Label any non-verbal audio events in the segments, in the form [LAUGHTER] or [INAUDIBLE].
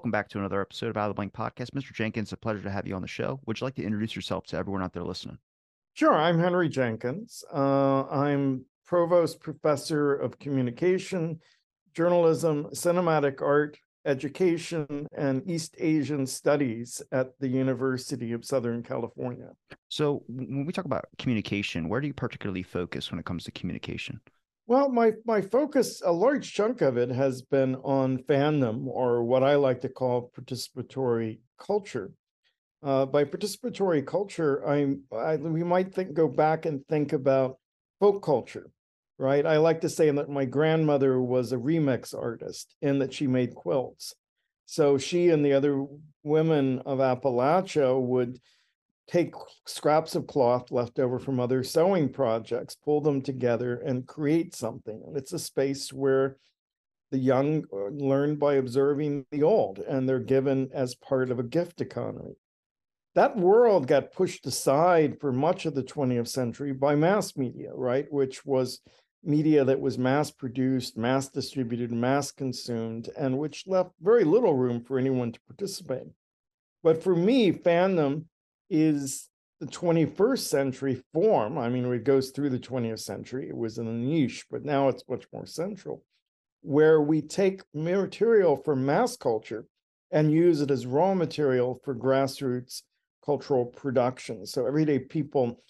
Welcome back to another episode of Out of the Blank Podcast. Mr. Jenkins, a pleasure to have you on the show. Would you like to introduce yourself to everyone out there listening? Sure. I'm Henry Jenkins. Uh, I'm Provost Professor of Communication, Journalism, Cinematic Art, Education, and East Asian Studies at the University of Southern California. So, when we talk about communication, where do you particularly focus when it comes to communication? Well, my my focus, a large chunk of it has been on fandom, or what I like to call participatory culture. Uh, by participatory culture, I'm I, we might think go back and think about folk culture, right? I like to say that my grandmother was a remix artist in that she made quilts. So she and the other women of Appalachia would take scraps of cloth left over from other sewing projects, pull them together, and create something. And it's a space where the young uh, learn by observing the old, and they're given as part of a gift economy. That world got pushed aside for much of the 20th century by mass media, right? Which was media that was mass produced, mass distributed, mass consumed, and which left very little room for anyone to participate. But for me, fandom is the 21st century form. I mean, it goes through the 20th century. It was in a niche, but now it's much more central, where we take material from mass culture and use it as raw material for grassroots cultural production. So everyday people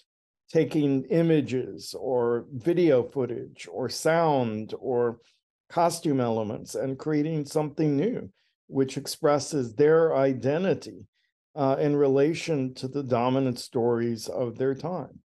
taking images or video footage or sound or costume elements and creating something new, which expresses their identity uh, in relation to the dominant stories of their time.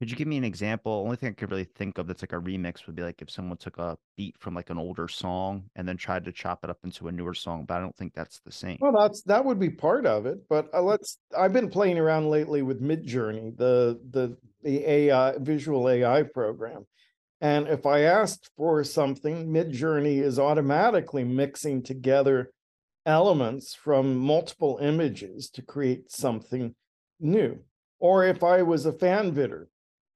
Could you give me an example? Only thing I could really think of that's like a remix would be like if someone took a beat from like an older song and then tried to chop it up into a newer song, but I don't think that's the same. Well, that's that would be part of it, but uh, let's. I've been playing around lately with Midjourney, the the the AI visual AI program, and if I asked for something, Midjourney is automatically mixing together elements from multiple images to create something new. Or if I was a fan vidder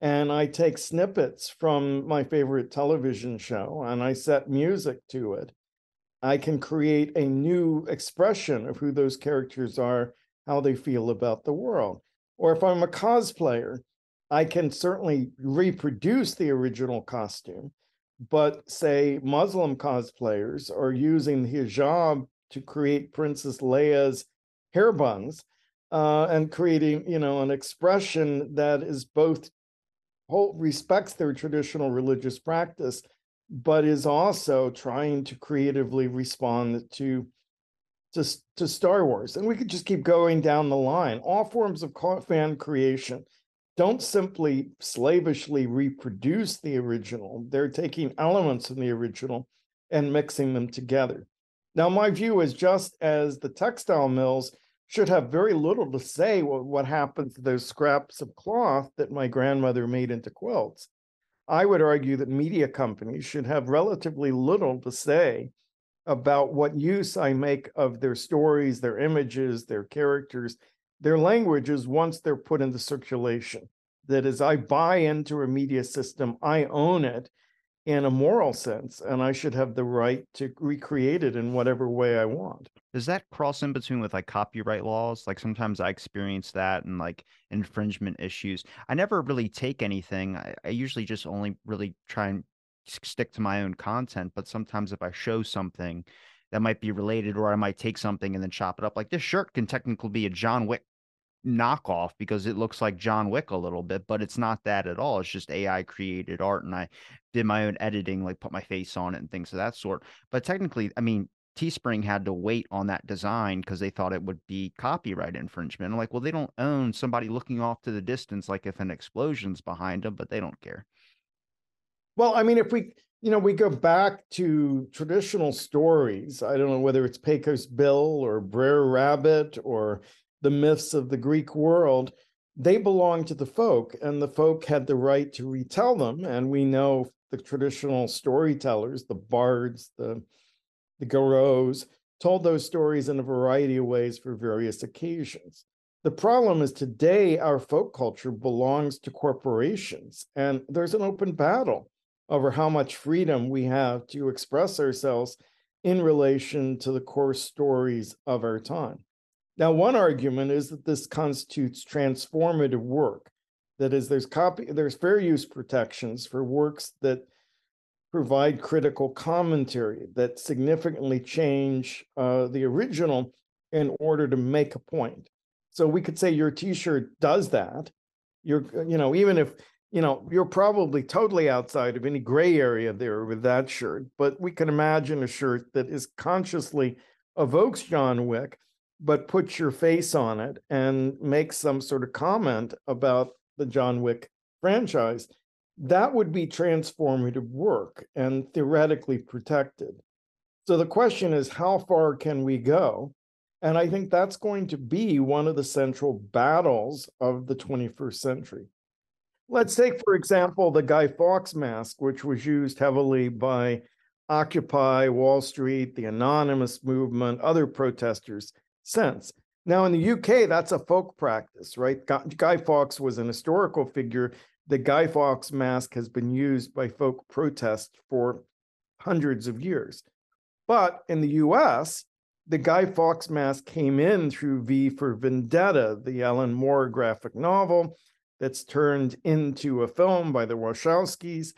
and I take snippets from my favorite television show and I set music to it, I can create a new expression of who those characters are, how they feel about the world. Or if I'm a cosplayer, I can certainly reproduce the original costume, but say Muslim cosplayers are using the hijab to create Princess Leia's hair buns uh, and creating, you know, an expression that is both respects their traditional religious practice, but is also trying to creatively respond to to, to Star Wars. And we could just keep going down the line. All forms of fan creation don't simply slavishly reproduce the original, they're taking elements of the original and mixing them together. Now, my view is just as the textile mills should have very little to say what, what happened to those scraps of cloth that my grandmother made into quilts. I would argue that media companies should have relatively little to say about what use I make of their stories, their images, their characters, their languages once they're put into circulation. That is, I buy into a media system, I own it, in a moral sense, and I should have the right to recreate it in whatever way I want. Does that cross in between with like copyright laws? Like sometimes I experience that and like infringement issues. I never really take anything. I, I usually just only really try and stick to my own content. But sometimes if I show something that might be related, or I might take something and then chop it up, like this shirt can technically be a John Wick knockoff because it looks like John Wick a little bit, but it's not that at all. It's just AI created art, and I did my own editing, like put my face on it and things of that sort. But technically, I mean, Teespring had to wait on that design because they thought it would be copyright infringement. I'm like, well, they don't own somebody looking off to the distance, like if an explosion's behind them, but they don't care. Well, I mean, if we, you know, we go back to traditional stories. I don't know whether it's Pecos Bill or Brer Rabbit or the myths of the Greek world, they belong to the folk, and the folk had the right to retell them. And we know the traditional storytellers, the bards, the the griots, told those stories in a variety of ways for various occasions. The problem is today our folk culture belongs to corporations, and there's an open battle over how much freedom we have to express ourselves in relation to the core stories of our time. Now, one argument is that this constitutes transformative work. That is, there's copy, there's fair use protections for works that provide critical commentary that significantly change uh, the original in order to make a point. So we could say your T-shirt does that. You're, you know, even if you know you're probably totally outside of any gray area there with that shirt, but we can imagine a shirt that is consciously evokes John Wick, but puts your face on it and makes some sort of comment about the John Wick franchise that would be transformative work and theoretically protected. So the question is, how far can we go? And I think that's going to be one of the central battles of the 21st century. Let's take, for example, the Guy Fawkes mask, which was used heavily by Occupy Wall Street, the Anonymous movement, other protesters since. Now, in the UK, that's a folk practice, right? Guy Fawkes was an historical figure the Guy Fawkes mask has been used by folk protests for hundreds of years. But in the US, the Guy Fawkes mask came in through V for Vendetta, the Alan Moore graphic novel that's turned into a film by the Wachowskis.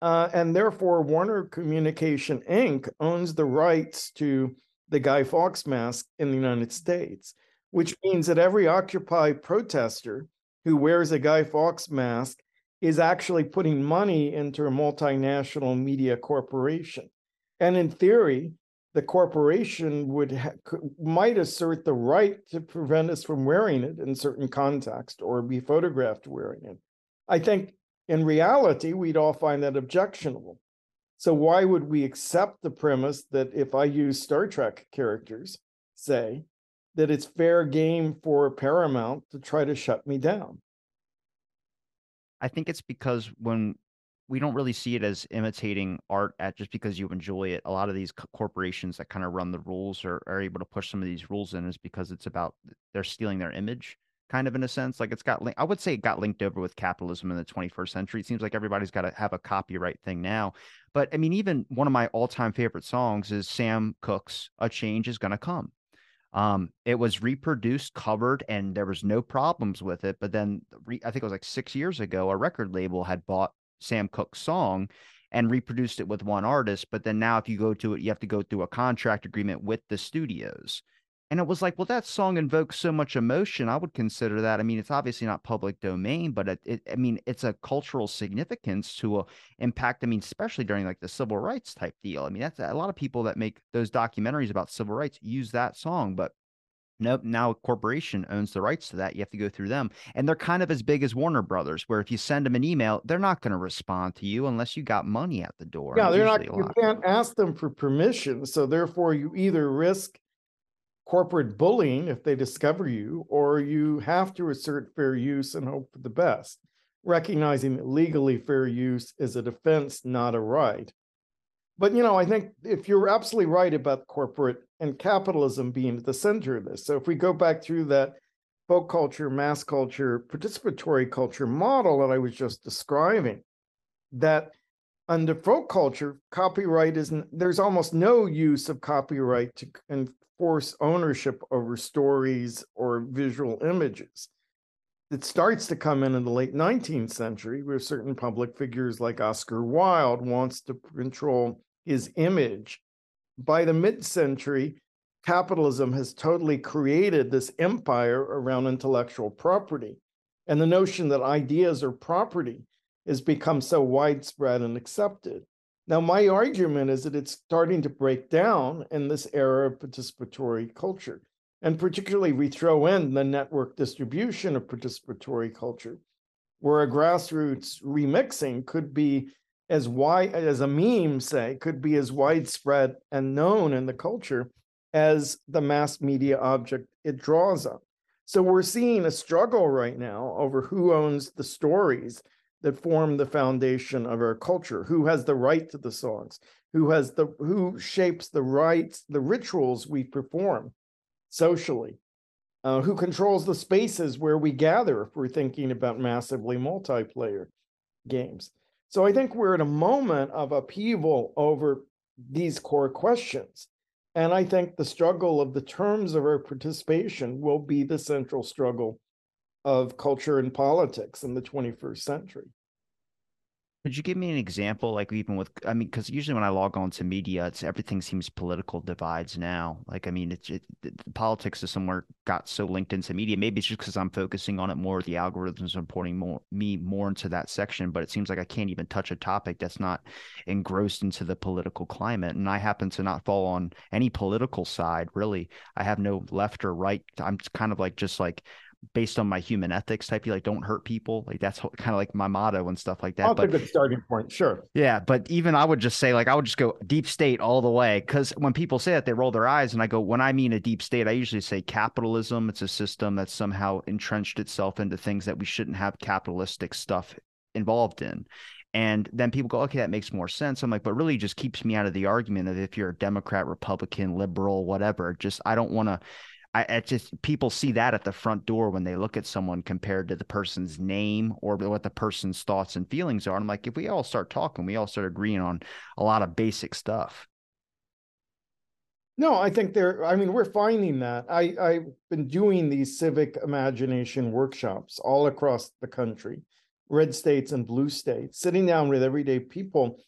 Uh, and therefore, Warner Communication Inc. owns the rights to the Guy Fawkes mask in the United States, which mm-hmm. means that every Occupy protester who wears a Guy Fawkes mask is actually putting money into a multinational media corporation. And in theory, the corporation would ha- might assert the right to prevent us from wearing it in certain context or be photographed wearing it. I think in reality, we'd all find that objectionable. So why would we accept the premise that if I use Star Trek characters, say, that it's fair game for Paramount to try to shut me down? I think it's because when we don't really see it as imitating art at just because you enjoy it. A lot of these corporations that kind of run the rules or are able to push some of these rules in is because it's about they're stealing their image, kind of in a sense. Like it's got, I would say it got linked over with capitalism in the 21st century. It seems like everybody's got to have a copyright thing now. But I mean, even one of my all time favorite songs is Sam Cooke's A Change is Gonna Come. Um, it was reproduced, covered, and there was no problems with it. But then re- I think it was like six years ago, a record label had bought Sam Cooke's song and reproduced it with one artist. But then now, if you go to it, you have to go through a contract agreement with the studios. And it was like, well, that song invokes so much emotion. I would consider that. I mean, it's obviously not public domain, but it, it I mean, it's a cultural significance to a impact. I mean, especially during like the civil rights type deal. I mean, that's a lot of people that make those documentaries about civil rights use that song, but Nope. Now a corporation owns the rights to that. You have to go through them. And they're kind of as big as Warner Brothers, where if you send them an email, they're not going to respond to you unless you got money at the door. Yeah, they're not, you can't ask them for permission. So therefore, you either risk corporate bullying if they discover you, or you have to assert fair use and hope for the best, recognizing that legally fair use is a defense, not a right. But you know, I think if you're absolutely right about corporate and capitalism being at the center of this. So if we go back through that folk culture, mass culture, participatory culture model that I was just describing, that under folk culture, copyright isn't there's almost no use of copyright to enforce ownership over stories or visual images. It starts to come in in the late 19th century, where certain public figures like Oscar Wilde wants to control his image. By the mid-century, capitalism has totally created this empire around intellectual property. And the notion that ideas are property has become so widespread and accepted. Now, my argument is that it's starting to break down in this era of participatory culture. And particularly, we throw in the network distribution of participatory culture, where a grassroots remixing could be as wide as a meme, say, could be as widespread and known in the culture as the mass media object it draws on. So we're seeing a struggle right now over who owns the stories that form the foundation of our culture who has the right to the songs who has the who shapes the rights the rituals we perform socially uh, who controls the spaces where we gather if we're thinking about massively multiplayer games so i think we're at a moment of upheaval over these core questions. And I think the struggle of the terms of our participation will be the central struggle of culture and politics in the 21st century. Could you give me an example, like even with, I mean, because usually when I log on to media, it's everything seems political divides now. Like, I mean, it's it, it, politics is somewhere got so linked into media. Maybe it's just because I'm focusing on it more. The algorithms are putting more me more into that section, but it seems like I can't even touch a topic that's not engrossed into the political climate. And I happen to not fall on any political side, really. I have no left or right. I'm kind of like just like based on my human ethics type. You like don't hurt people. Like that's kind of like my motto and stuff like that. That's but, a good starting point. Sure. Yeah, but even I would just say like I would just go deep state all the way because when people say that they roll their eyes and I go when I mean a deep state I usually say capitalism. It's a system that's somehow entrenched itself into things that we shouldn't have capitalistic stuff involved in. And then people go, okay, that makes more sense. I'm like, but really just keeps me out of the argument of if you're a Democrat, Republican, liberal, whatever. Just I don't want to I, I just people see that at the front door when they look at someone compared to the person's name or what the person's thoughts and feelings are. I'm like, if we all start talking, we all start agreeing on a lot of basic stuff. No, I think there. I mean, we're finding that. I I've been doing these civic imagination workshops all across the country, red states and blue states, sitting down with everyday people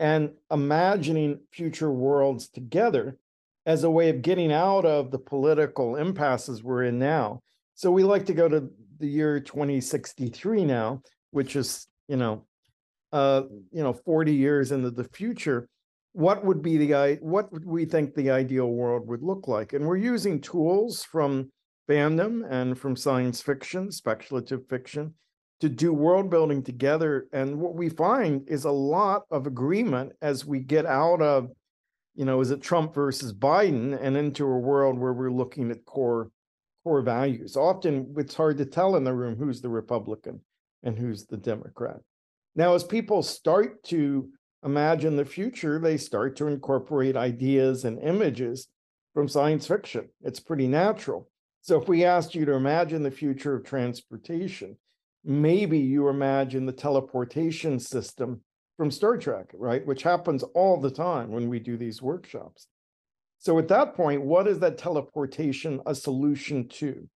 and imagining future worlds together as a way of getting out of the political impasses we're in now. So we like to go to the year 2063 now, which is, you know, uh, you know, 40 years into the future. What would be the what would we think the ideal world would look like? And we're using tools from fandom and from science fiction, speculative fiction, to do world building together. And what we find is a lot of agreement as we get out of you know, is it Trump versus Biden and into a world where we're looking at core core values. Often it's hard to tell in the room who's the Republican and who's the Democrat. Now, as people start to imagine the future, they start to incorporate ideas and images from science fiction. It's pretty natural. So if we asked you to imagine the future of transportation, maybe you imagine the teleportation system from Star Trek, right? Which happens all the time when we do these workshops. So at that point, what is that teleportation a solution to?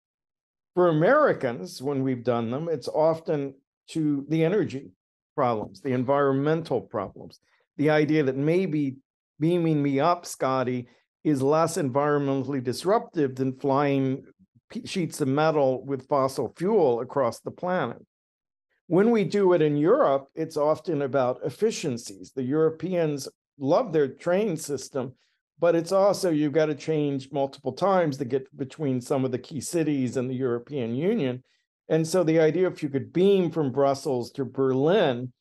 For Americans, when we've done them, it's often to the energy problems, the environmental problems, the idea that maybe beaming me up, Scotty, is less environmentally disruptive than flying sheets of metal with fossil fuel across the planet. When we do it in Europe, it's often about efficiencies. The Europeans love their train system, but it's also you've got to change multiple times to get between some of the key cities in the European Union. And so the idea if you could beam from Brussels to Berlin,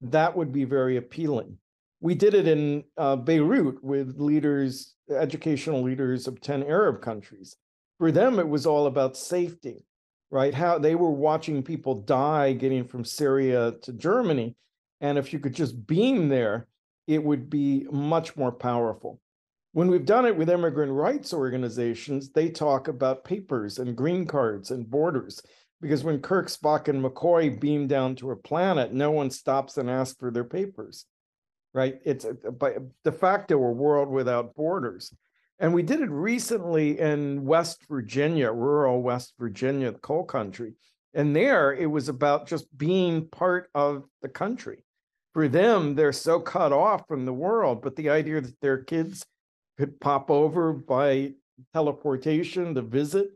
that would be very appealing. We did it in uh, Beirut with leaders, educational leaders of 10 Arab countries. For them, it was all about safety right? How they were watching people die getting from Syria to Germany. And if you could just beam there, it would be much more powerful. When we've done it with immigrant rights organizations, they talk about papers and green cards and borders. Because when Kirk, Spock, and McCoy beam down to a planet, no one stops and asks for their papers, right? It's a, by de facto a world without borders. And we did it recently in West Virginia, rural West Virginia, the coal country. And there it was about just being part of the country. For them, they're so cut off from the world, but the idea that their kids could pop over by teleportation to visit,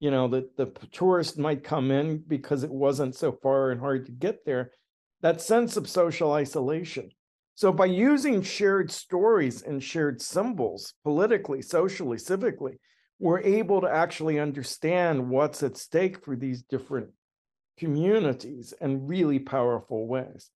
you know, that the tourist might come in because it wasn't so far and hard to get there, that sense of social isolation so by using shared stories and shared symbols politically, socially, civically, we're able to actually understand what's at stake for these different communities in really powerful ways.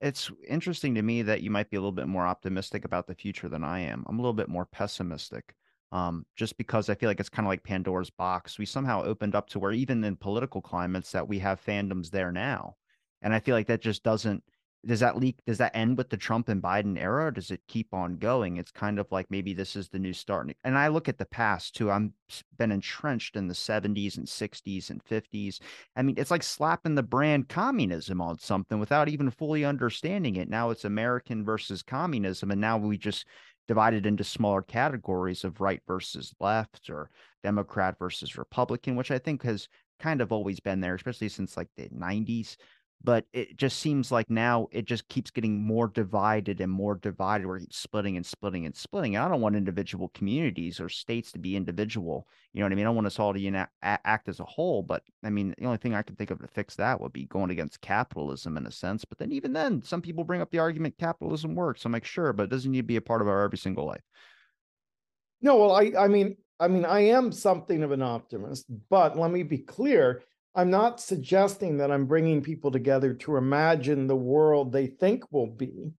It's interesting to me that you might be a little bit more optimistic about the future than I am. I'm a little bit more pessimistic. Um, just because I feel like it's kind of like Pandora's box. We somehow opened up to where even in political climates that we have fandoms there now. And I feel like that just doesn't does that leak does that end with the Trump and Biden era or does it keep on going? It's kind of like maybe this is the new start. And I look at the past too. I'm been entrenched in the 70s and 60s and 50s. I mean, it's like slapping the brand communism on something without even fully understanding it. Now it's American versus communism and now we just divided into smaller categories of right versus left or Democrat versus Republican, which I think has kind of always been there, especially since like the 90s but it just seems like now it just keeps getting more divided and more divided where it's splitting and splitting and splitting. I don't want individual communities or states to be individual. You know what I mean? I don't want us all to act as a whole. But I mean, the only thing I can think of to fix that would be going against capitalism in a sense. But then even then, some people bring up the argument capitalism works. I'm like, sure, but it doesn't need to be a part of our every single life. No, well, I I mean, I mean, I am something of an optimist, but let me be clear I'm not suggesting that I'm bringing people together to imagine the world they think will be.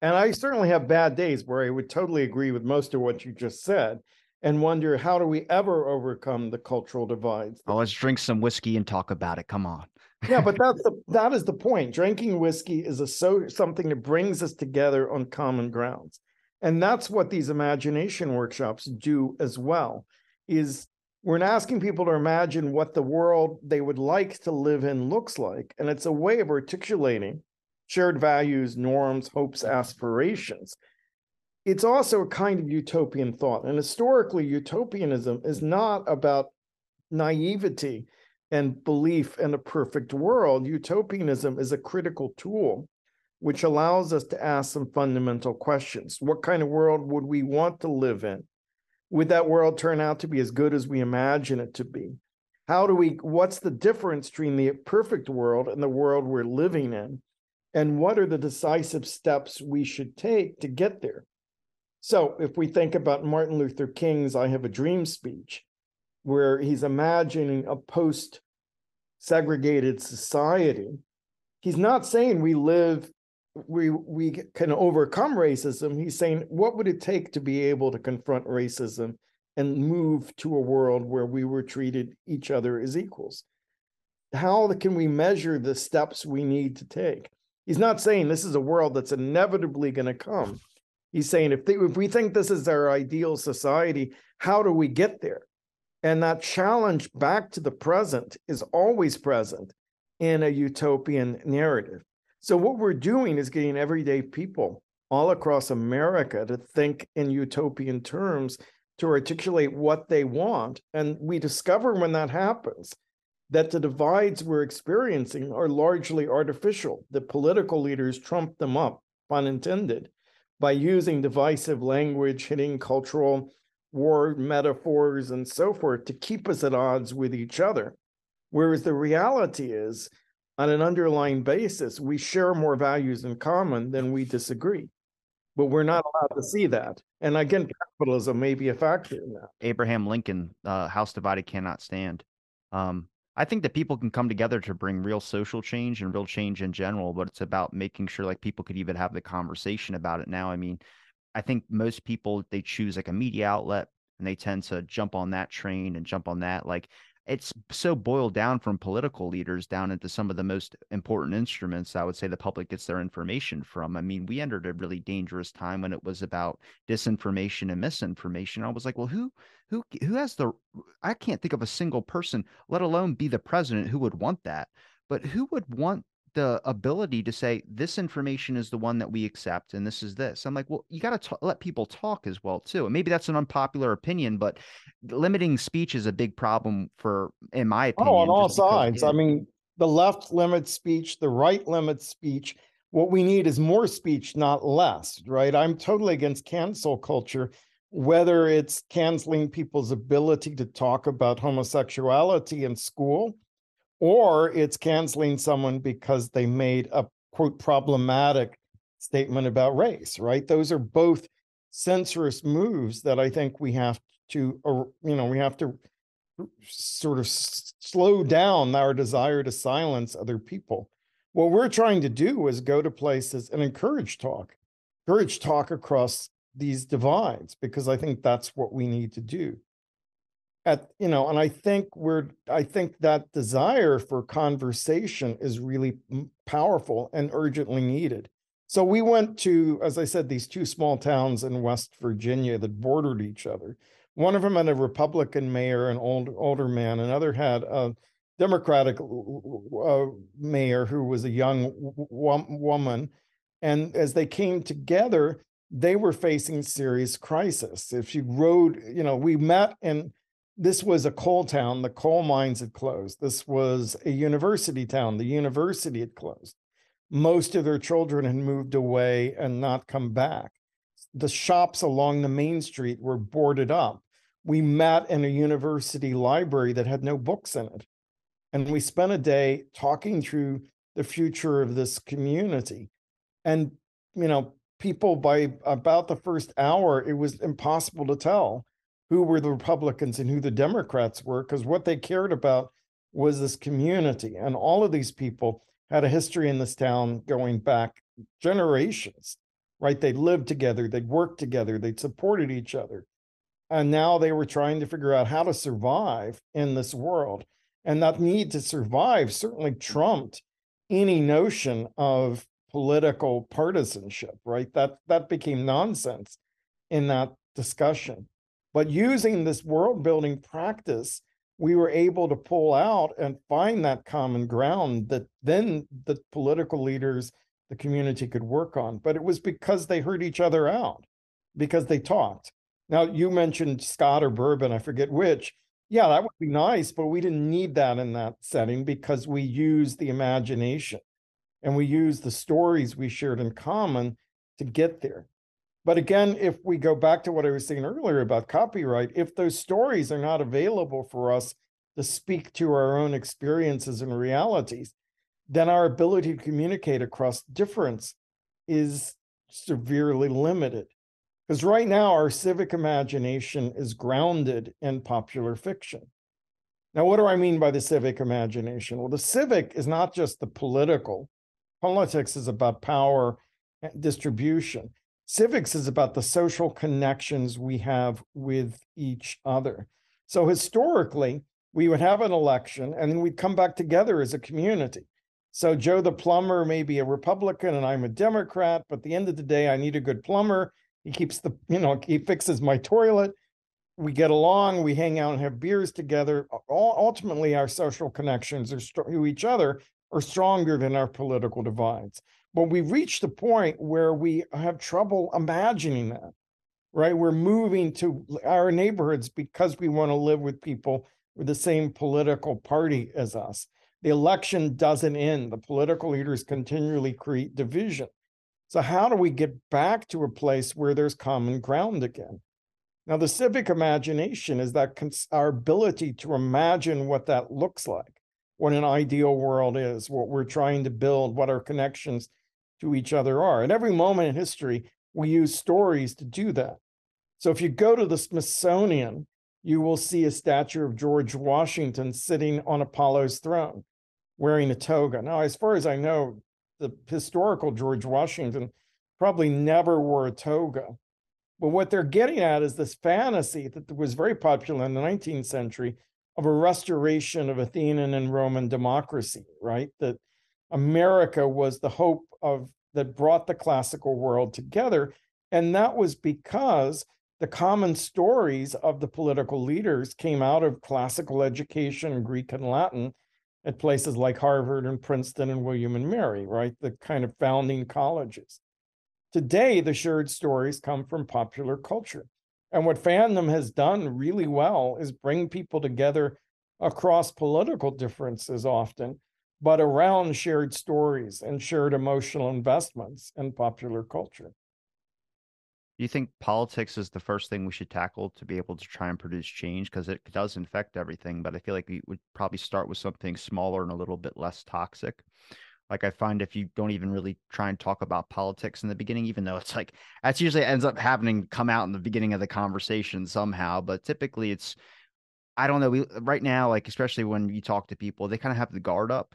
And I certainly have bad days where I would totally agree with most of what you just said and wonder how do we ever overcome the cultural divides? Oh, let's drink some whiskey and talk about it. Come on. yeah, but that's the [LAUGHS] that is the point. Drinking whiskey is a so something that brings us together on common grounds. And that's what these imagination workshops do as well is we're asking people to imagine what the world they would like to live in looks like. And it's a way of articulating shared values, norms, hopes, aspirations. It's also a kind of utopian thought. And historically, utopianism is not about naivety and belief in a perfect world. Utopianism is a critical tool which allows us to ask some fundamental questions. What kind of world would we want to live in? Would that world turn out to be as good as we imagine it to be? How do we, what's the difference between the perfect world and the world we're living in? And what are the decisive steps we should take to get there? So, if we think about Martin Luther King's I Have a Dream speech, where he's imagining a post segregated society, he's not saying we live we we can overcome racism he's saying what would it take to be able to confront racism and move to a world where we were treated each other as equals? How can we measure the steps we need to take? He's not saying this is a world that's inevitably going to come. He's saying if, they, if we think this is our ideal society how do we get there? And that challenge back to the present is always present in a utopian narrative so what we're doing is getting everyday people all across America to think in utopian terms to articulate what they want. And we discover when that happens that the divides we're experiencing are largely artificial. The political leaders trump them up, pun intended, by using divisive language, hitting cultural war metaphors and so forth to keep us at odds with each other. Whereas the reality is on an underlying basis, we share more values in common than we disagree. But we're not allowed to see that. And again, capitalism may be a factor in that. Abraham Lincoln, uh, house divided cannot stand. Um, I think that people can come together to bring real social change and real change in general, but it's about making sure like people could even have the conversation about it now. I mean, I think most people they choose like a media outlet and they tend to jump on that train and jump on that. Like it's so boiled down from political leaders down into some of the most important instruments I would say the public gets their information from. I mean, we entered a really dangerous time when it was about disinformation and misinformation. I was like, well, who who who has the I can't think of a single person, let alone be the president who would want that. But who would want the ability to say this information is the one that we accept and this is this. I'm like well you got to let people talk as well too. And maybe that's an unpopular opinion but limiting speech is a big problem for in my opinion oh on all sides. I mean the left limits speech the right limits speech. What we need is more speech not less right? I'm totally against cancel culture whether it's canceling people's ability to talk about homosexuality in school or it's canceling someone because they made a quote problematic statement about race, right? Those are both censorious moves that I think we have to, you know, we have to sort of slow down our desire to silence other people. What we're trying to do is go to places and encourage talk, encourage talk across these divides, because I think that's what we need to do. At you know and i think we're i think that desire for conversation is really powerful and urgently needed. So we went to as i said these two small towns in west virginia that bordered each other. One of them had a republican mayor an old older man another had a democratic uh, mayor who was a young woman. And as they came together they were facing serious crisis. If you rode you know we met and this was a coal town. The coal mines had closed. This was a university town. The university had closed. Most of their children had moved away and not come back. The shops along the main street were boarded up. We met in a university library that had no books in it. And we spent a day talking through the future of this community. And, you know, people by about the first hour, it was impossible to tell who were the Republicans and who the Democrats were, because what they cared about was this community. And all of these people had a history in this town going back generations, right? They lived together, they'd worked together, they'd supported each other. And now they were trying to figure out how to survive in this world. And that need to survive certainly trumped any notion of political partisanship, right? That that became nonsense in that discussion. But using this world building practice, we were able to pull out and find that common ground that then the political leaders, the community could work on. But it was because they heard each other out, because they talked. Now, you mentioned Scotch or Bourbon, I forget which. Yeah, that would be nice, but we didn't need that in that setting because we used the imagination and we used the stories we shared in common to get there. But again, if we go back to what I was saying earlier about copyright, if those stories are not available for us to speak to our own experiences and realities, then our ability to communicate across difference is severely limited. Because right now, our civic imagination is grounded in popular fiction. Now, what do I mean by the civic imagination? Well, the civic is not just the political, politics is about power and distribution. Civics is about the social connections we have with each other. So historically, we would have an election and then we'd come back together as a community. So Joe the plumber may be a Republican and I'm a Democrat, but at the end of the day, I need a good plumber. He keeps the, you know, he fixes my toilet. We get along, we hang out and have beers together. Ultimately, our social connections are to each other are stronger than our political divides. But we've reached a point where we have trouble imagining that, right? We're moving to our neighborhoods because we want to live with people with the same political party as us. The election doesn't end. The political leaders continually create division. So, how do we get back to a place where there's common ground again? Now, the civic imagination is that our ability to imagine what that looks like, what an ideal world is, what we're trying to build, what our connections to each other are. At every moment in history, we use stories to do that. So if you go to the Smithsonian, you will see a statue of George Washington sitting on Apollo's throne wearing a toga. Now, as far as I know, the historical George Washington probably never wore a toga. But what they're getting at is this fantasy that was very popular in the 19th century of a restoration of Athenian and Roman democracy, right? That America was the hope of that brought the classical world together. And that was because the common stories of the political leaders came out of classical education, Greek and Latin, at places like Harvard and Princeton and William and Mary, right? The kind of founding colleges. Today, the shared stories come from popular culture. And what fandom has done really well is bring people together across political differences often but around shared stories and shared emotional investments in popular culture. Do you think politics is the first thing we should tackle to be able to try and produce change? Because it does infect everything, but I feel like we would probably start with something smaller and a little bit less toxic. Like I find if you don't even really try and talk about politics in the beginning, even though it's like that's usually ends up happening come out in the beginning of the conversation somehow, but typically it's I don't know. We right now, like especially when you talk to people, they kind of have the guard up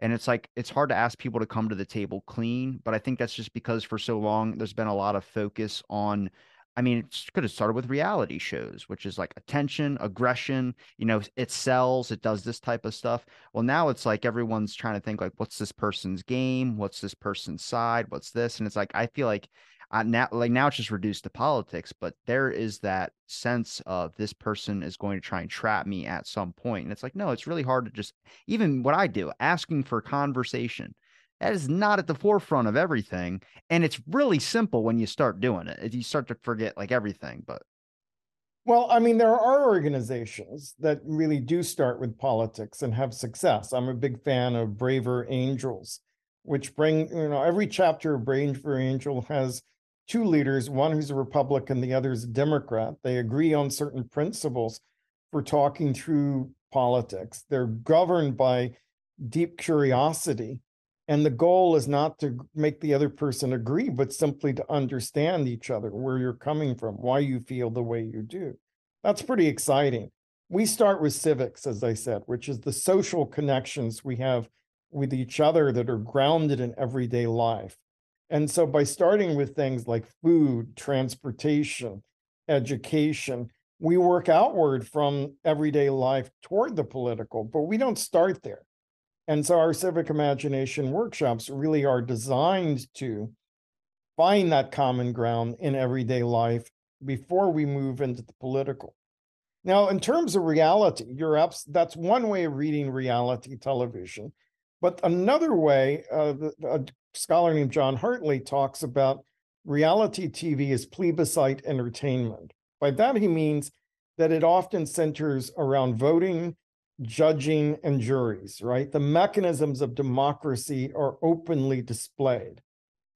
and it's like it's hard to ask people to come to the table clean but i think that's just because for so long there's been a lot of focus on I mean, it could have started with reality shows, which is like attention, aggression, you know, it sells, it does this type of stuff. Well, now it's like everyone's trying to think like, what's this person's game? What's this person's side? What's this? And it's like, I feel like uh, now, like now it's just reduced to politics, but there is that sense of this person is going to try and trap me at some point. And it's like, no, it's really hard to just, even what I do, asking for conversation that is not at the forefront of everything. And it's really simple when you start doing it. You start to forget like everything, but well, I mean, there are organizations that really do start with politics and have success. I'm a big fan of Braver Angels, which bring, you know, every chapter of Braver Angel has two leaders, one who's a Republican, the other is a Democrat. They agree on certain principles for talking through politics. They're governed by deep curiosity and the goal is not to make the other person agree, but simply to understand each other, where you're coming from, why you feel the way you do. That's pretty exciting. We start with civics, as I said, which is the social connections we have with each other that are grounded in everyday life. And so by starting with things like food, transportation, education, we work outward from everyday life toward the political, but we don't start there. And so our civic imagination workshops really are designed to find that common ground in everyday life before we move into the political. Now, in terms of reality, abs- that's one way of reading reality television. But another way, uh, a scholar named John Hartley talks about reality TV as plebiscite entertainment. By that, he means that it often centers around voting judging, and juries, right? The mechanisms of democracy are openly displayed.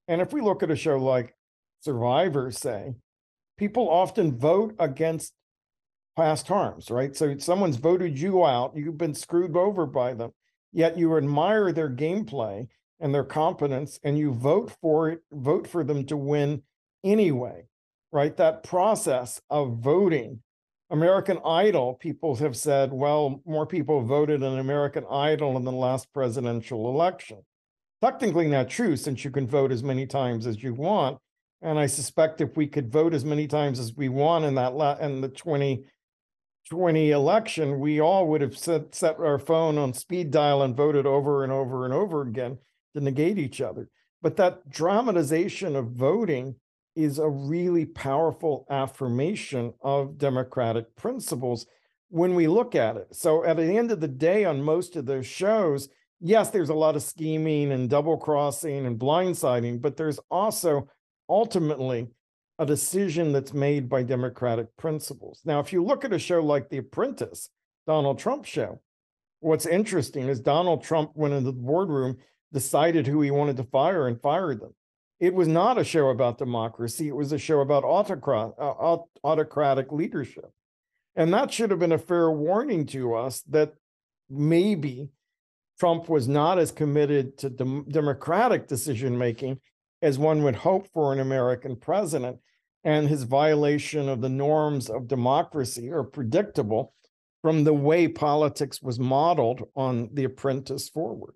And if we look at a show like Survivor, say, people often vote against past harms, right? So someone's voted you out, you've been screwed over by them, yet you admire their gameplay and their competence, and you vote for it, vote for them to win anyway, right? That process of voting American Idol, people have said, well, more people voted in American Idol in the last presidential election. Technically not true, since you can vote as many times as you want. And I suspect if we could vote as many times as we want in that la- in the 2020 election, we all would have set, set our phone on speed dial and voted over and over and over again to negate each other. But that dramatization of voting is a really powerful affirmation of democratic principles when we look at it. So at the end of the day, on most of those shows, yes, there's a lot of scheming and double crossing and blindsiding, but there's also ultimately a decision that's made by democratic principles. Now, if you look at a show like The Apprentice, Donald Trump show, what's interesting is Donald Trump went into the boardroom, decided who he wanted to fire, and fired them it was not a show about democracy. It was a show about autocrat, uh, autocratic leadership. And that should have been a fair warning to us that maybe Trump was not as committed to dem- democratic decision making as one would hope for an American president. And his violation of the norms of democracy are predictable from the way politics was modeled on The Apprentice forward.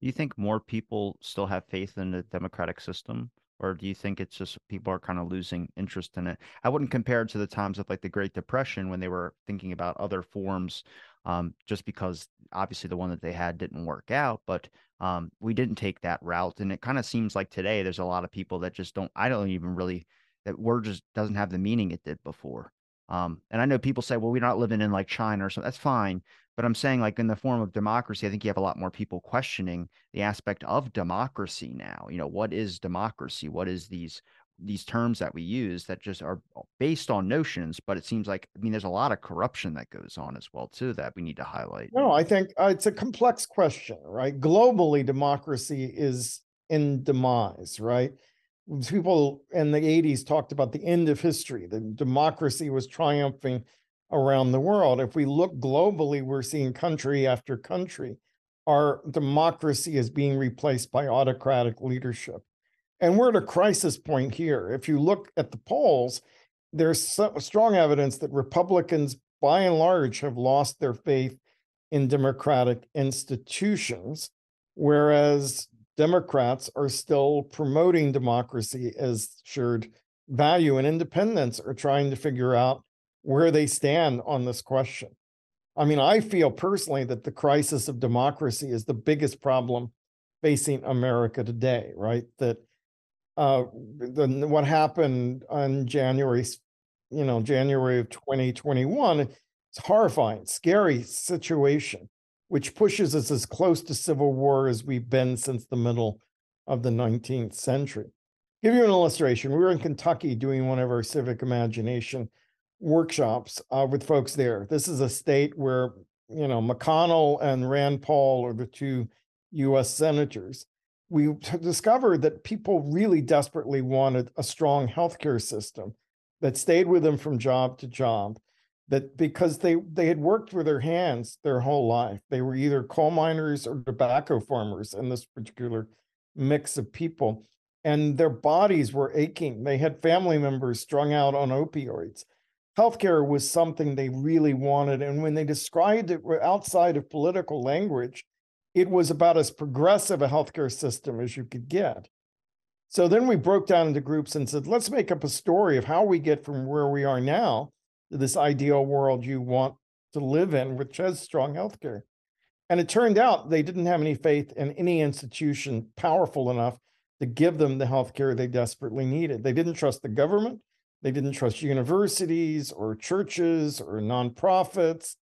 Do you think more people still have faith in the democratic system? Or do you think it's just people are kind of losing interest in it? I wouldn't compare it to the times of like the Great Depression when they were thinking about other forms, um, just because obviously the one that they had didn't work out. But um, we didn't take that route. And it kind of seems like today there's a lot of people that just don't, I don't even really, that word just doesn't have the meaning it did before. Um, and I know people say, well, we're not living in like China or something. That's fine. But I'm saying, like, in the form of democracy, I think you have a lot more people questioning the aspect of democracy now. You know, what is democracy? What is these these terms that we use that just are based on notions? But it seems like, I mean, there's a lot of corruption that goes on as well, too, that we need to highlight. No, I think uh, it's a complex question, right? Globally, democracy is in demise, right? People in the 80s talked about the end of history. The democracy was triumphing around the world. If we look globally, we're seeing country after country. Our democracy is being replaced by autocratic leadership. And we're at a crisis point here. If you look at the polls, there's strong evidence that Republicans, by and large, have lost their faith in democratic institutions, whereas Democrats are still promoting democracy as shared value and independents are trying to figure out where they stand on this question. I mean, I feel personally that the crisis of democracy is the biggest problem facing America today, right? That uh, the, what happened on January, you know, January of 2021, it's horrifying, scary situation, which pushes us as close to civil war as we've been since the middle of the 19th century. Give you an illustration. We were in Kentucky doing one of our civic imagination workshops uh, with folks there. This is a state where, you know, McConnell and Rand Paul are the two US senators. We discovered that people really desperately wanted a strong healthcare system that stayed with them from job to job. That because they they had worked with their hands their whole life. They were either coal miners or tobacco farmers in this particular mix of people. And their bodies were aching. They had family members strung out on opioids healthcare was something they really wanted. And when they described it outside of political language, it was about as progressive a healthcare system as you could get. So then we broke down into groups and said, let's make up a story of how we get from where we are now to this ideal world you want to live in, which has strong healthcare. And it turned out they didn't have any faith in any institution powerful enough to give them the healthcare they desperately needed. They didn't trust the government. They didn't trust universities or churches or nonprofits,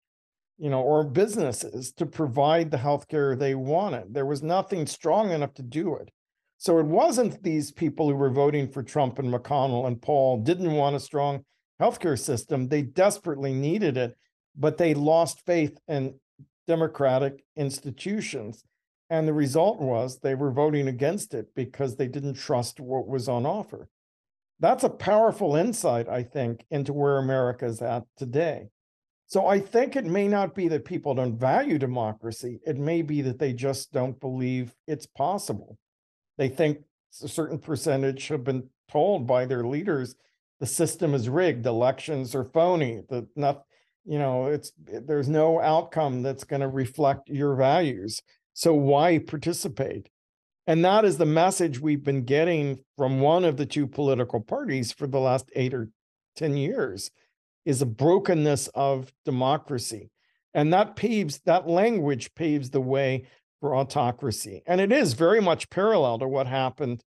you know, or businesses to provide the healthcare they wanted. There was nothing strong enough to do it. So it wasn't these people who were voting for Trump and McConnell and Paul didn't want a strong healthcare system. They desperately needed it, but they lost faith in democratic institutions. And the result was they were voting against it because they didn't trust what was on offer that's a powerful insight, I think, into where America is at today. So I think it may not be that people don't value democracy. It may be that they just don't believe it's possible. They think a certain percentage have been told by their leaders the system is rigged, elections are phony, that not, you know, it's eh, there's no outcome that's going to reflect your values. So why participate? And that is the message we've been getting from one of the two political parties for the last eight or 10 years is a brokenness of democracy. And that paves, that language paves the way for autocracy. And it is very much parallel to what happened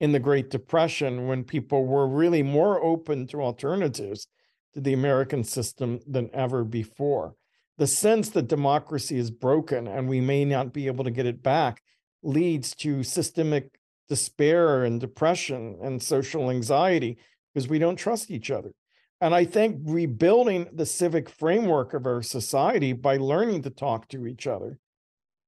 in the Great Depression when people were really more open to alternatives to the American system than ever before. The sense that democracy is broken and we may not be able to get it back leads to systemic despair and depression and social anxiety because we don't trust each other. And I think rebuilding the civic framework of our society by learning to talk to each other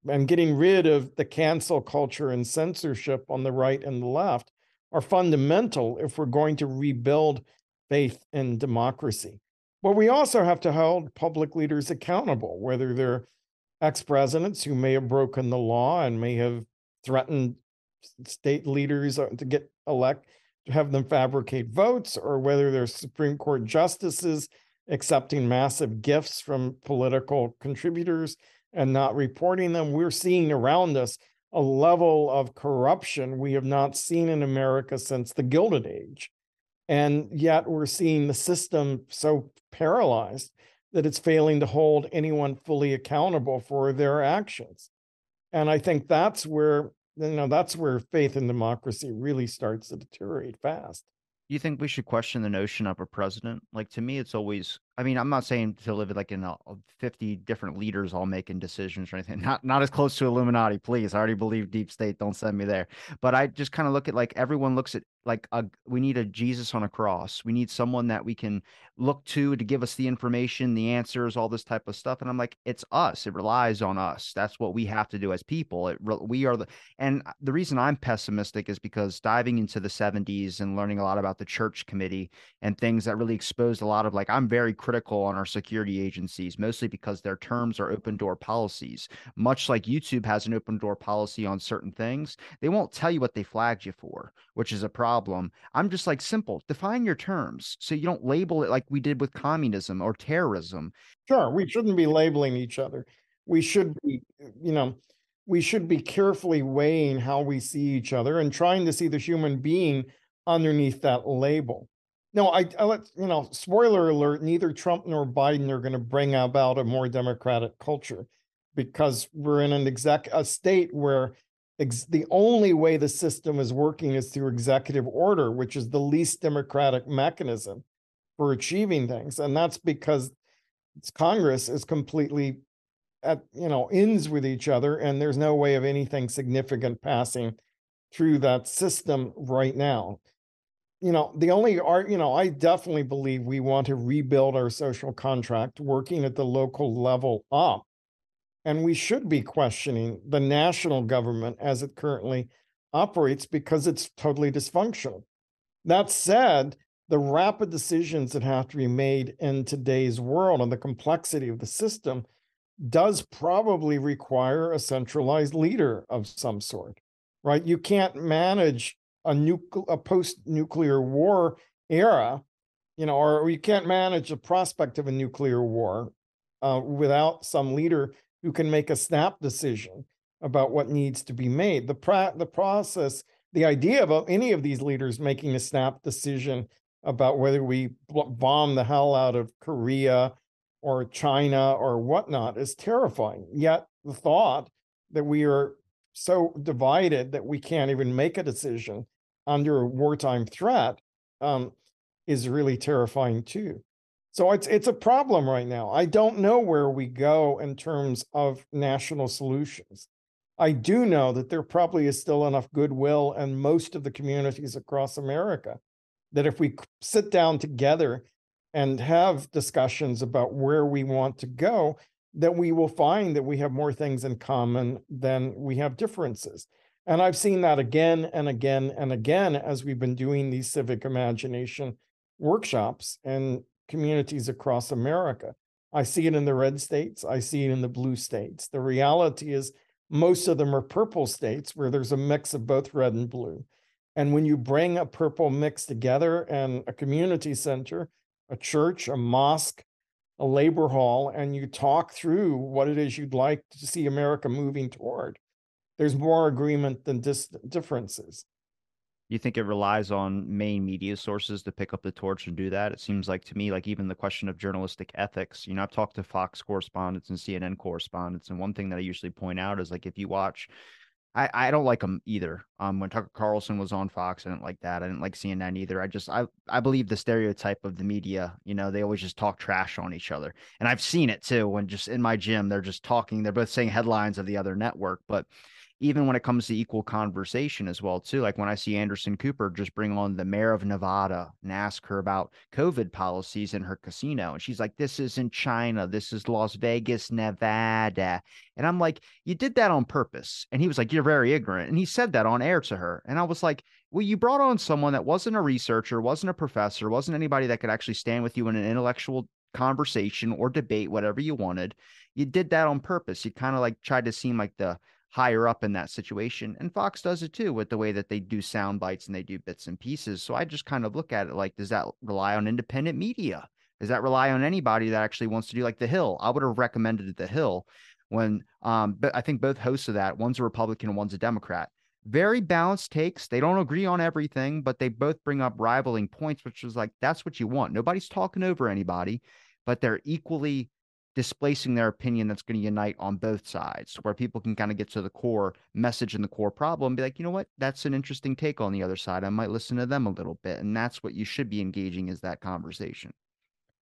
and getting rid of the cancel culture and censorship on the right and the left are fundamental if we're going to rebuild faith in democracy. But we also have to hold public leaders accountable, whether they're ex presidents who may have broken the law and may have threatened state leaders uh, to get elect have them fabricate votes or whether they're supreme court justices accepting massive gifts from political contributors and not reporting them we're seeing around us a level of corruption we have not seen in america since the gilded age and yet we're seeing the system so paralyzed that it's failing to hold anyone fully accountable for their actions. And I think that's where, you know, that's where faith in democracy really starts to deteriorate fast. You think we should question the notion of a president? Like to me, it's always I mean, I'm not saying to live like in a, 50 different leaders all making decisions or anything. [LAUGHS] Not not as close to Illuminati, please. I already believe deep state. Don't send me there. But I just kind of look at like everyone looks at like a, we need a Jesus on a cross. We need someone that we can look to to give us the information, the answers, all this type of stuff. And I'm like, it's us. It relies on us. That's what we have to do as people. It we are the and uh, the reason I'm pessimistic is because diving into the 70s and learning a lot about the church committee and things that really exposed a lot of like I'm very critical critical on our security agencies, mostly because their terms are open door policies. Much like YouTube has an open door policy on certain things, they won't tell you what they flagged you for, which is a problem. I'm just like, simple, define your terms so you don't label it like we did with communism or terrorism. Sure, we shouldn't be labeling each other. We should be, you know, we should be carefully weighing how we see each other and trying to see the human being underneath that label. No, I, I let you know. Spoiler alert: neither Trump nor Biden are going to bring about a more democratic culture, because we're in an exec a state where ex, the only way the system is working is through executive order, which is the least democratic mechanism for achieving things, and that's because Congress is completely at you know ends with each other, and there's no way of anything significant passing through that system right now you know, the only art, you know, I definitely believe we want to rebuild our social contract working at the local level up. And we should be questioning the national government as it currently operates because it's totally dysfunctional. That said, the rapid decisions that have to be made in today's world and the complexity of the system does probably require a centralized leader of some sort, right? You can't manage a nuclear a post-nuclear war era, you know, or you can't manage the prospect of a nuclear war uh, without some leader who can make a snap decision about what needs to be made. The pro- the process, the idea of any of these leaders making a snap decision about whether we bomb the hell out of Korea or China or whatnot is terrifying. Yet the thought that we are so divided that we can't even make a decision under a wartime threat um, is really terrifying too. So it's it's a problem right now. I don't know where we go in terms of national solutions. I do know that there probably is still enough goodwill in most of the communities across America that if we sit down together and have discussions about where we want to go, that we will find that we have more things in common than we have differences. And I've seen that again and again and again as we've been doing these civic imagination workshops in communities across America. I see it in the red states, I see it in the blue states. The reality is, most of them are purple states where there's a mix of both red and blue. And when you bring a purple mix together and a community center, a church, a mosque, a labor hall, and you talk through what it is you'd like to see America moving toward, there's more agreement than dis- differences. You think it relies on main media sources to pick up the torch and do that? It seems like to me, like even the question of journalistic ethics. You know, I've talked to Fox correspondents and CNN correspondents, and one thing that I usually point out is like if you watch I, I don't like them either. Um, when Tucker Carlson was on Fox, I didn't like that. I didn't like CNN either. I just I I believe the stereotype of the media. You know, they always just talk trash on each other, and I've seen it too. When just in my gym, they're just talking. They're both saying headlines of the other network, but even when it comes to equal conversation as well too like when i see anderson cooper just bring on the mayor of nevada and ask her about covid policies in her casino and she's like this isn't china. This is las vegas nevada. And i'm like you did that on purpose. And he was like you're very ignorant. And he said that on air to her and i was like well you brought on someone that wasn't a researcher wasn't a professor wasn't anybody that could actually stand with you in an intellectual conversation or debate whatever you wanted. You did that on purpose. You kind of like tried to seem like the higher up in that situation. And Fox does it too with the way that they do sound bites and they do bits and pieces. So I just kind of look at it like, does that rely on independent media? Does that rely on anybody that actually wants to do like The Hill? I would have recommended The Hill when, um, but I think both hosts of that, one's a Republican and one's a Democrat. Very balanced takes. They don't agree on everything, but they both bring up rivaling points, which is like, that's what you want. Nobody's talking over anybody, but they're equally displacing their opinion that's going to unite on both sides where people can kind of get to the core message and the core problem be like you know what? That's an interesting take on the other side. I might listen to them a little bit and that's what you should be engaging is that conversation.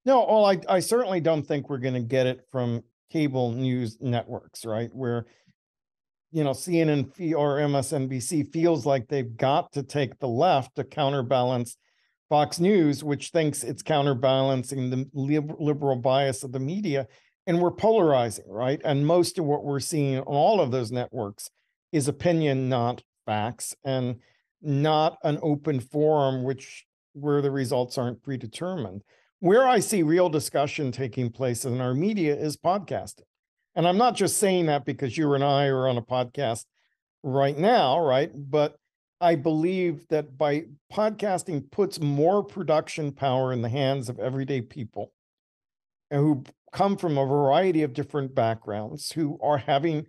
No well i, I certainly don't think we're going to get it from cable news networks right? Where you know cnn or msnbc feels like they've got to take the left to counterbalance Fox News, which thinks it's counterbalancing the liberal bias of the media. And we're polarizing, right? And most of what we're seeing on all of those networks is opinion, not facts, and not an open forum, which where the results aren't predetermined. Where I see real discussion taking place in our media is podcasting. And I'm not just saying that because you and I are on a podcast right now, right? But I believe that by podcasting puts more production power in the hands of everyday people who come from a variety of different backgrounds who are having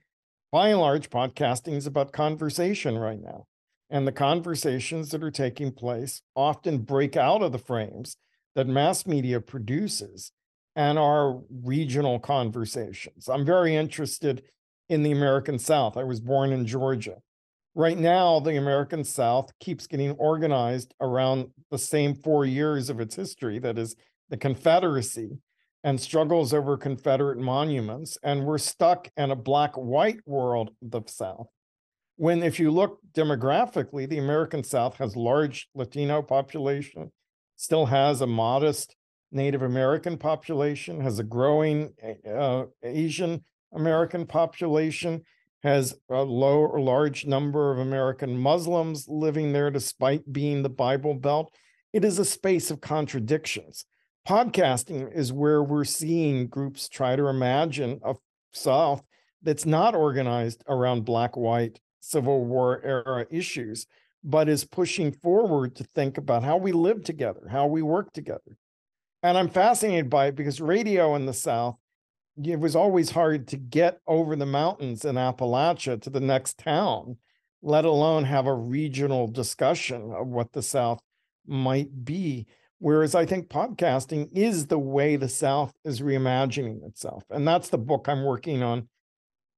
by and large podcasting is about conversation right now and the conversations that are taking place often break out of the frames that mass media produces and are regional conversations. I'm very interested in the American South. I was born in Georgia. Right now, the American South keeps getting organized around the same four years of its history that is, the Confederacy and struggles over Confederate monuments. And we're stuck in a black white world of the South when if you look demographically, the American South has large Latino population, still has a modest Native American population, has a growing uh, Asian American population, has a low or large number of American Muslims living there despite being the Bible Belt. It is a space of contradictions. Podcasting is where we're seeing groups try to imagine a South that's not organized around black, white, Civil War era issues, but is pushing forward to think about how we live together, how we work together. And I'm fascinated by it because radio in the South, it was always hard to get over the mountains in Appalachia to the next town, let alone have a regional discussion of what the South might be. Whereas I think podcasting is the way the South is reimagining itself. And that's the book I'm working on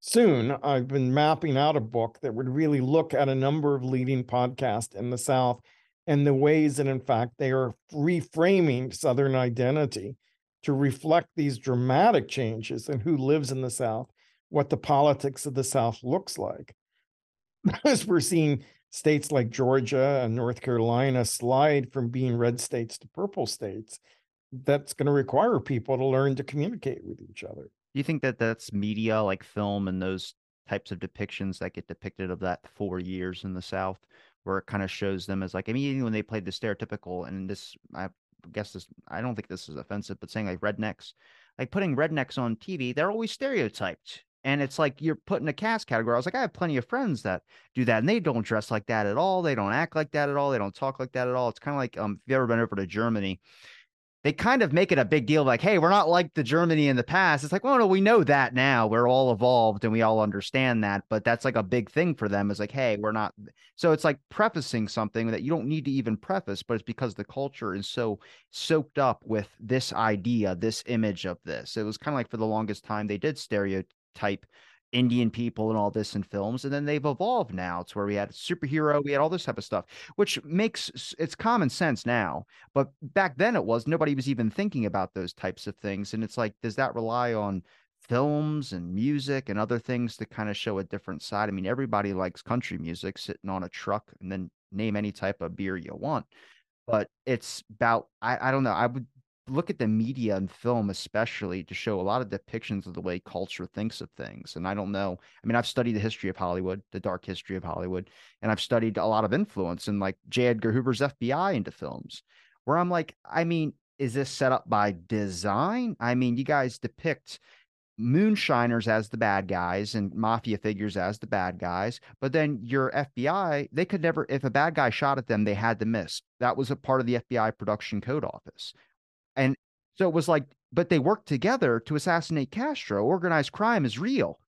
soon I've been mapping out a book that would really look at a number of leading podcasts in the South and the ways that, in fact, they are reframing Southern identity to reflect these dramatic changes in who lives in the South, what the politics of the South looks like. [LAUGHS] As we're seeing states like Georgia and North Carolina slide from being red states to purple states, that's going to require people to learn to communicate with each other. Do you think that that's media like film and those types of depictions that get depicted of that four years in the South, where it kind of shows them as like, I mean, when they played the stereotypical, and this, I guess this, I don't think this is offensive, but saying like rednecks, like putting rednecks on TV, they're always stereotyped. And it's like you're put in a cast category. I was like, I have plenty of friends that do that, and they don't dress like that at all. They don't act like that at all. They don't talk like that at all. It's kind of like um, if you've ever been over to Germany, they kind of make it a big deal like hey we're not like the germany in the past it's like well no we know that now we're all evolved and we all understand that but that's like a big thing for them is like hey we're not so it's like prefacing something that you don't need to even preface but it's because the culture is so soaked up with this idea this image of this it was kind of like for the longest time they did stereotype Indian people and all this in films. And then they've evolved now to where we had superhero, we had all this type of stuff, which makes it's common sense now. But back then it was nobody was even thinking about those types of things. And it's like, does that rely on films and music and other things to kind of show a different side? I mean, everybody likes country music sitting on a truck and then name any type of beer you want. But it's about I, I don't know. I would look at the media and film especially to show a lot of depictions of the way culture thinks of things and i don't know i mean i've studied the history of hollywood the dark history of hollywood and i've studied a lot of influence and like j. Edgar hoover's fbi into films where i'm like i mean is this set up by design? I mean you guys depict moonshiners as the bad guys and mafia figures as the bad guys but then your fbi they could never if a bad guy shot at them they had to miss. That was a part of the fbi production code office and so it was like, but they worked together to assassinate Castro. Organized crime is real.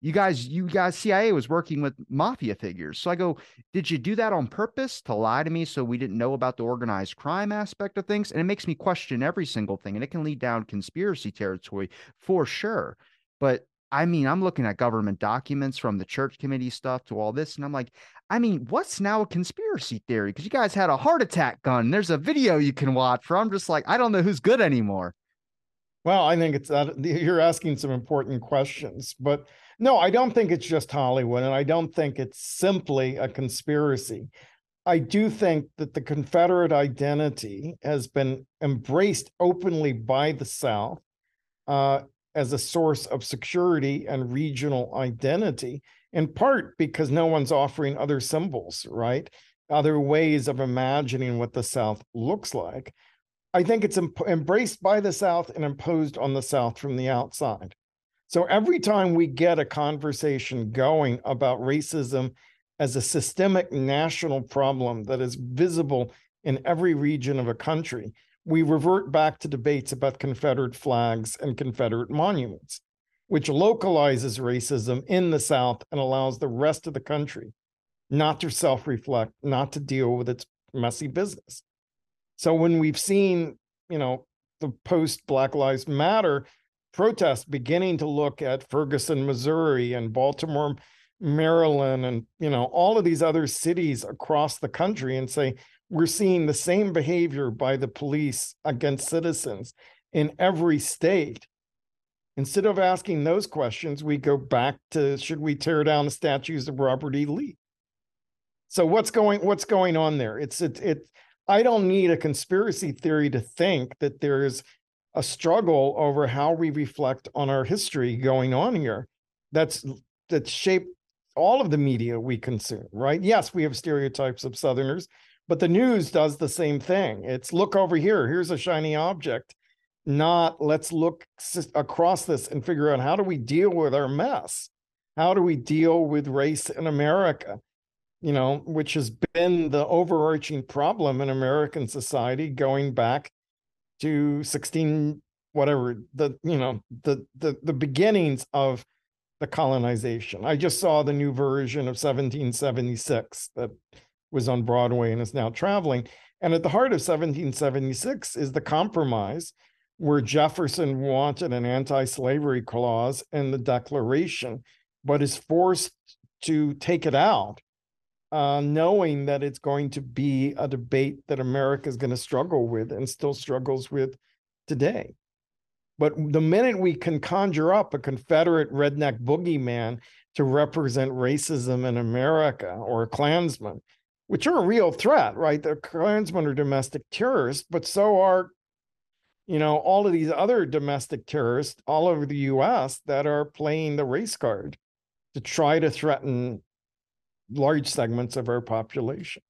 You guys, you guys, CIA was working with mafia figures. So I go, did you do that on purpose to lie to me so we didn't know about the organized crime aspect of things? And it makes me question every single thing. And it can lead down conspiracy territory for sure. But I mean, I'm looking at government documents from the church committee stuff to all this, and I'm like, I mean, what's now a conspiracy theory? Because you guys had a heart attack gun. There's a video you can watch for. I'm just like, I don't know who's good anymore. Well, I think it's that [LAUGHS] you're asking some important questions, but no, I don't think it's just Hollywood, and I don't think it's simply a conspiracy. I do think that the Confederate identity has been embraced openly by the South. Uh, as a source of security and regional identity, in part because no one's offering other symbols, right? Other ways of imagining what the South looks like. I think it's em- embraced by the South and imposed on the South from the outside. So every time we get a conversation going about racism as a systemic national problem that is visible in every region of a country, we revert back to debates about Confederate flags and Confederate monuments, which localizes racism in the South and allows the rest of the country not to self reflect, not to deal with its messy business. So when we've seen, you know, the post Black Lives Matter protests beginning to look at Ferguson, Missouri and Baltimore, Maryland, and, you know, all of these other cities across the country and say, we're seeing the same behavior by the police against citizens in every state. Instead of asking those questions, we go back to should we tear down the statues of Robert E. Lee? So what's going what's going on there? It's it it I don't need a conspiracy theory to think that there's a struggle over how we reflect on our history going on here. That's that shaped all of the media we consume, right? Yes, we have stereotypes of Southerners, but the news does the same thing. It's look over here, here's a shiny object, not let's look across this and figure out how do we deal with our mess? How do we deal with race in America? you know, which has been the overarching problem in American society going back to 16 whatever the you know the the the beginnings of the colonization. I just saw the new version of 1776 that was on Broadway and is now traveling. And at the heart of 1776 is the compromise where Jefferson wanted an anti-slavery clause in the Declaration, but is forced to take it out uh, knowing that it's going to be a debate that America is going to struggle with and still struggles with today. But the minute we can conjure up a Confederate redneck boogeyman to represent racism in America or a Klansman, which are a real threat, right? The Klansmen are domestic terrorists, but so are, you know, all of these other domestic terrorists all over the US that are playing the race card to try to threaten large segments of our population.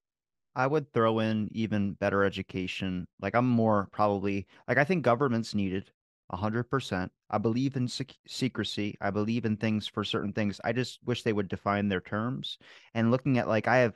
I would throw in even better education. Like I'm more probably like I think government's needed 100%. I believe in sec- secrecy. I believe in things for certain things. I just wish they would define their terms. And looking at like I have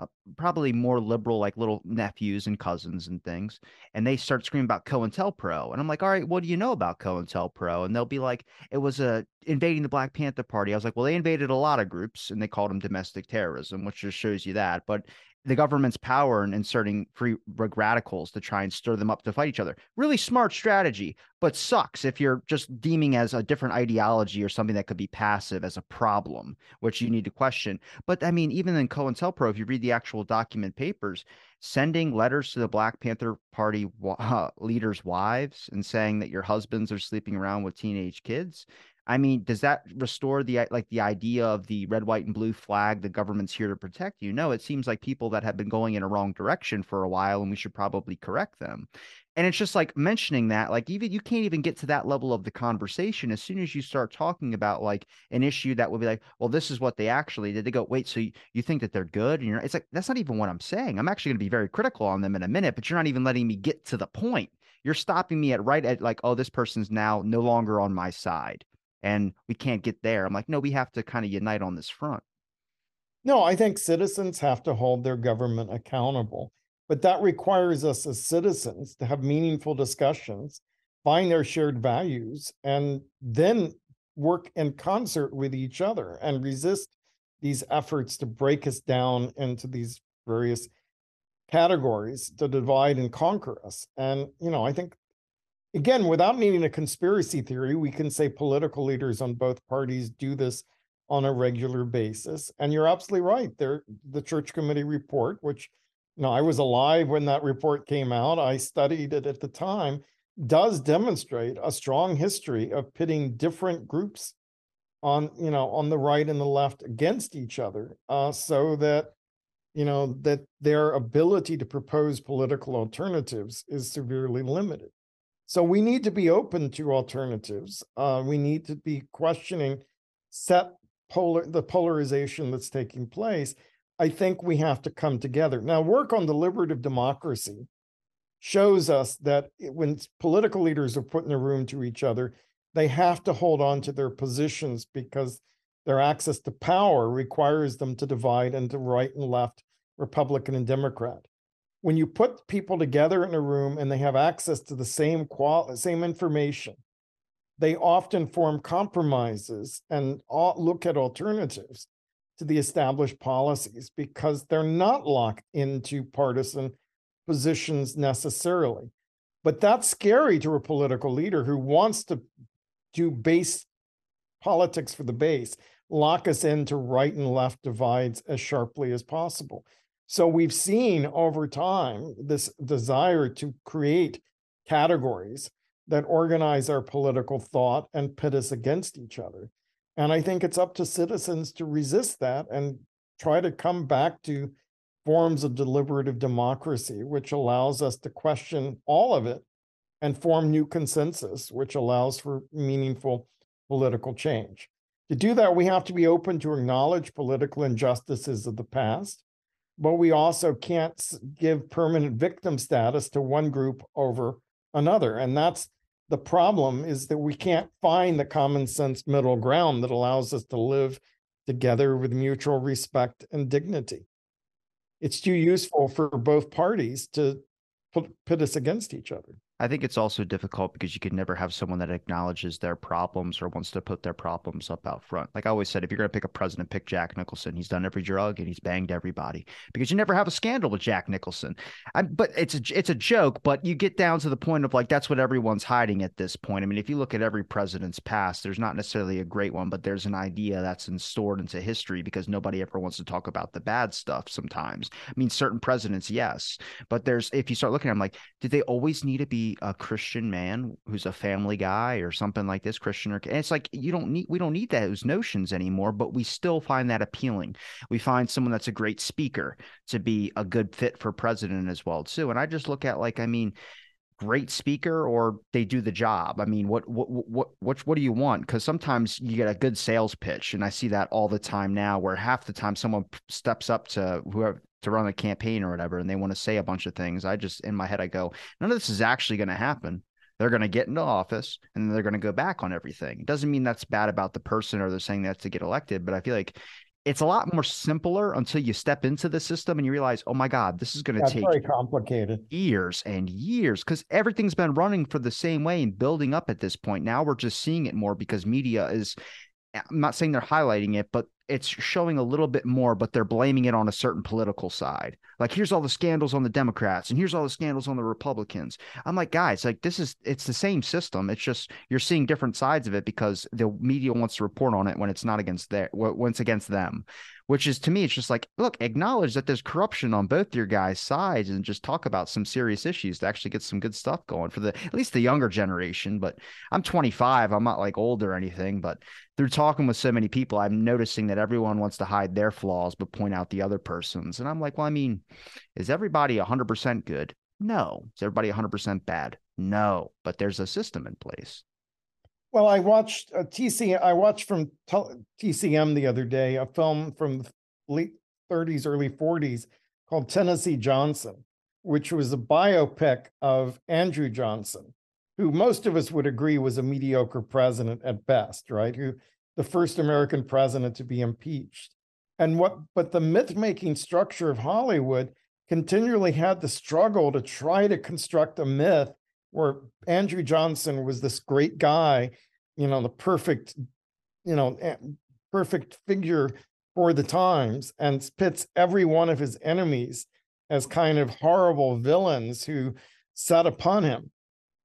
uh, probably more liberal, like little nephews and cousins and things. And they start screaming about COINTELPRO. And I'm like, all right, what do you know about COINTELPRO? And they'll be like, it was a invading the Black Panther Party. I was like, well, they invaded a lot of groups and they called them domestic terrorism, which just shows you that. But the government's power in inserting free radicals to try and stir them up to fight each other. Really smart strategy, but sucks if you're just deeming as a different ideology or something that could be passive as a problem, which you need to question. But I mean, even in COINTELPRO, if you read the actual document papers, sending letters to the Black Panther Party uh, [LAUGHS] leaders' wives and saying that your husbands are sleeping around with teenage kids I mean, does that restore the like the idea of the red, white, and blue flag? The government's here to protect you. No, it seems like people that have been going in a wrong direction for a while, and we should probably correct them. And it's just like mentioning that, like even you can't even get to that level of the conversation as soon as you start talking about like an issue that would be like, well, this is what they actually did. They go, wait, so you, you think that they're good? And you're, it's like that's not even what I'm saying. I'm actually going to be very critical on them in a minute, but you're not even letting me get to the point. You're stopping me at right at like, oh, this person's now no longer on my side and we can't get there. I'm like, no, we have to kind of unite on this front. No, I think citizens have to hold their government accountable, but that requires us as citizens to have meaningful discussions, find their shared values, and then work in concert with each other and resist these efforts to break us down into these various categories to divide and conquer us. And, you know, I think again, without needing a conspiracy theory, we can say political leaders on both parties do this on a regular basis. And you're absolutely right. There, the church committee report, which you know, I was alive when that report came out. I studied it at the time, does demonstrate a strong history of pitting different groups on, you know, on the right and the left against each other, uh, so that you know that their ability to propose political alternatives is severely limited. So we need to be open to alternatives. Uh, we need to be questioning set polar the polarization that's taking place. I think we have to come together. Now, work on deliberative democracy shows us that when political leaders are put in a room to each other, they have to hold on to their positions because their access to power requires them to divide into right and left, Republican and Democrat when you put people together in a room and they have access to the same qual same information they often form compromises and look at alternatives to the established policies because they're not locked into partisan positions necessarily. But that's scary to a political leader who wants to do base politics for the base, lock us into right and left divides as sharply as possible. So we've seen over time this desire to create categories that organize our political thought and pit us against each other. And I think it's up to citizens to resist that and try to come back to forms of deliberative democracy, which allows us to question all of it and form new consensus, which allows for meaningful political change. To do that, we have to be open to acknowledge political injustices of the past, but we also can't give permanent victim status to one group over another. And that's the problem is that we can't find the common sense middle ground that allows us to live together with mutual respect and dignity. It's too useful for both parties to put, pit us against each other. I think it's also difficult because you can never have someone that acknowledges their problems or wants to put their problems up out front. Like I always said, if you're going to pick a president, pick Jack Nicholson. He's done every drug and he's banged everybody because you never have a scandal with Jack Nicholson. I, but it's a it's a joke. But you get down to the point of like that's what everyone's hiding at this point. I mean, if you look at every president's past, there's not necessarily a great one, but there's an idea that's stored into history because nobody ever wants to talk about the bad stuff. Sometimes, I mean, certain presidents, yes, but there's if you start looking at them, like, did they always need to be a Christian man who's a family guy or something like this, Christian or and it's like you don't need we don't need those notions anymore, but we still find that appealing. We find someone that's a great speaker to be a good fit for president as well too. And I just look at like I mean great speaker or they do the job. I mean, what what what what what do you want? Because sometimes you get a good sales pitch, and I see that all the time now, where half the time someone steps up to whoever to run a campaign or whatever, and they want to say a bunch of things. I just in my head I go, none of this is actually going to happen. They're going to get into office and they're going to go back on everything. It doesn't mean that's bad about the person or they're saying that to get elected, but I feel like it's a lot more simpler until you step into the system and you realize, oh my God, this is going to take very complicated years and years because everything's been running for the same way and building up at this point. Now we're just seeing it more because media is I'm not saying they're highlighting it, but it's showing a little bit more, but they're blaming it on a certain political side. Like, here's all the scandals on the Democrats and here's all the scandals on the Republicans. I'm like, guys, like this is it's the same system. It's just you're seeing different sides of it because the media wants to report on it when it's not against their when it's against them which is to me, it's just like, look, acknowledge that there's corruption on both your guys' sides and just talk about some serious issues to actually get some good stuff going for the at least the younger generation. But I'm 25, I'm not like old or anything, but through talking with so many people, I'm noticing that everyone wants to hide their flaws but point out the other person's. And I'm like, well, I mean, is everybody 100% good? No. Is everybody 100% bad? No. But there's a system in place. Well, I watched uh, a TC. I watched from TCM the other day a film from the late 30s, early 40s called Tennessee Johnson, which was a biopic of Andrew Johnson, who most of us would agree was a mediocre president at best, right? Who the first American president to be impeached. And what, but the myth making structure of Hollywood continually had the struggle to try to construct a myth where Andrew Johnson was this great guy, you know, the perfect, you know, perfect figure for the times and pits every one of his enemies as kind of horrible villains who set upon him.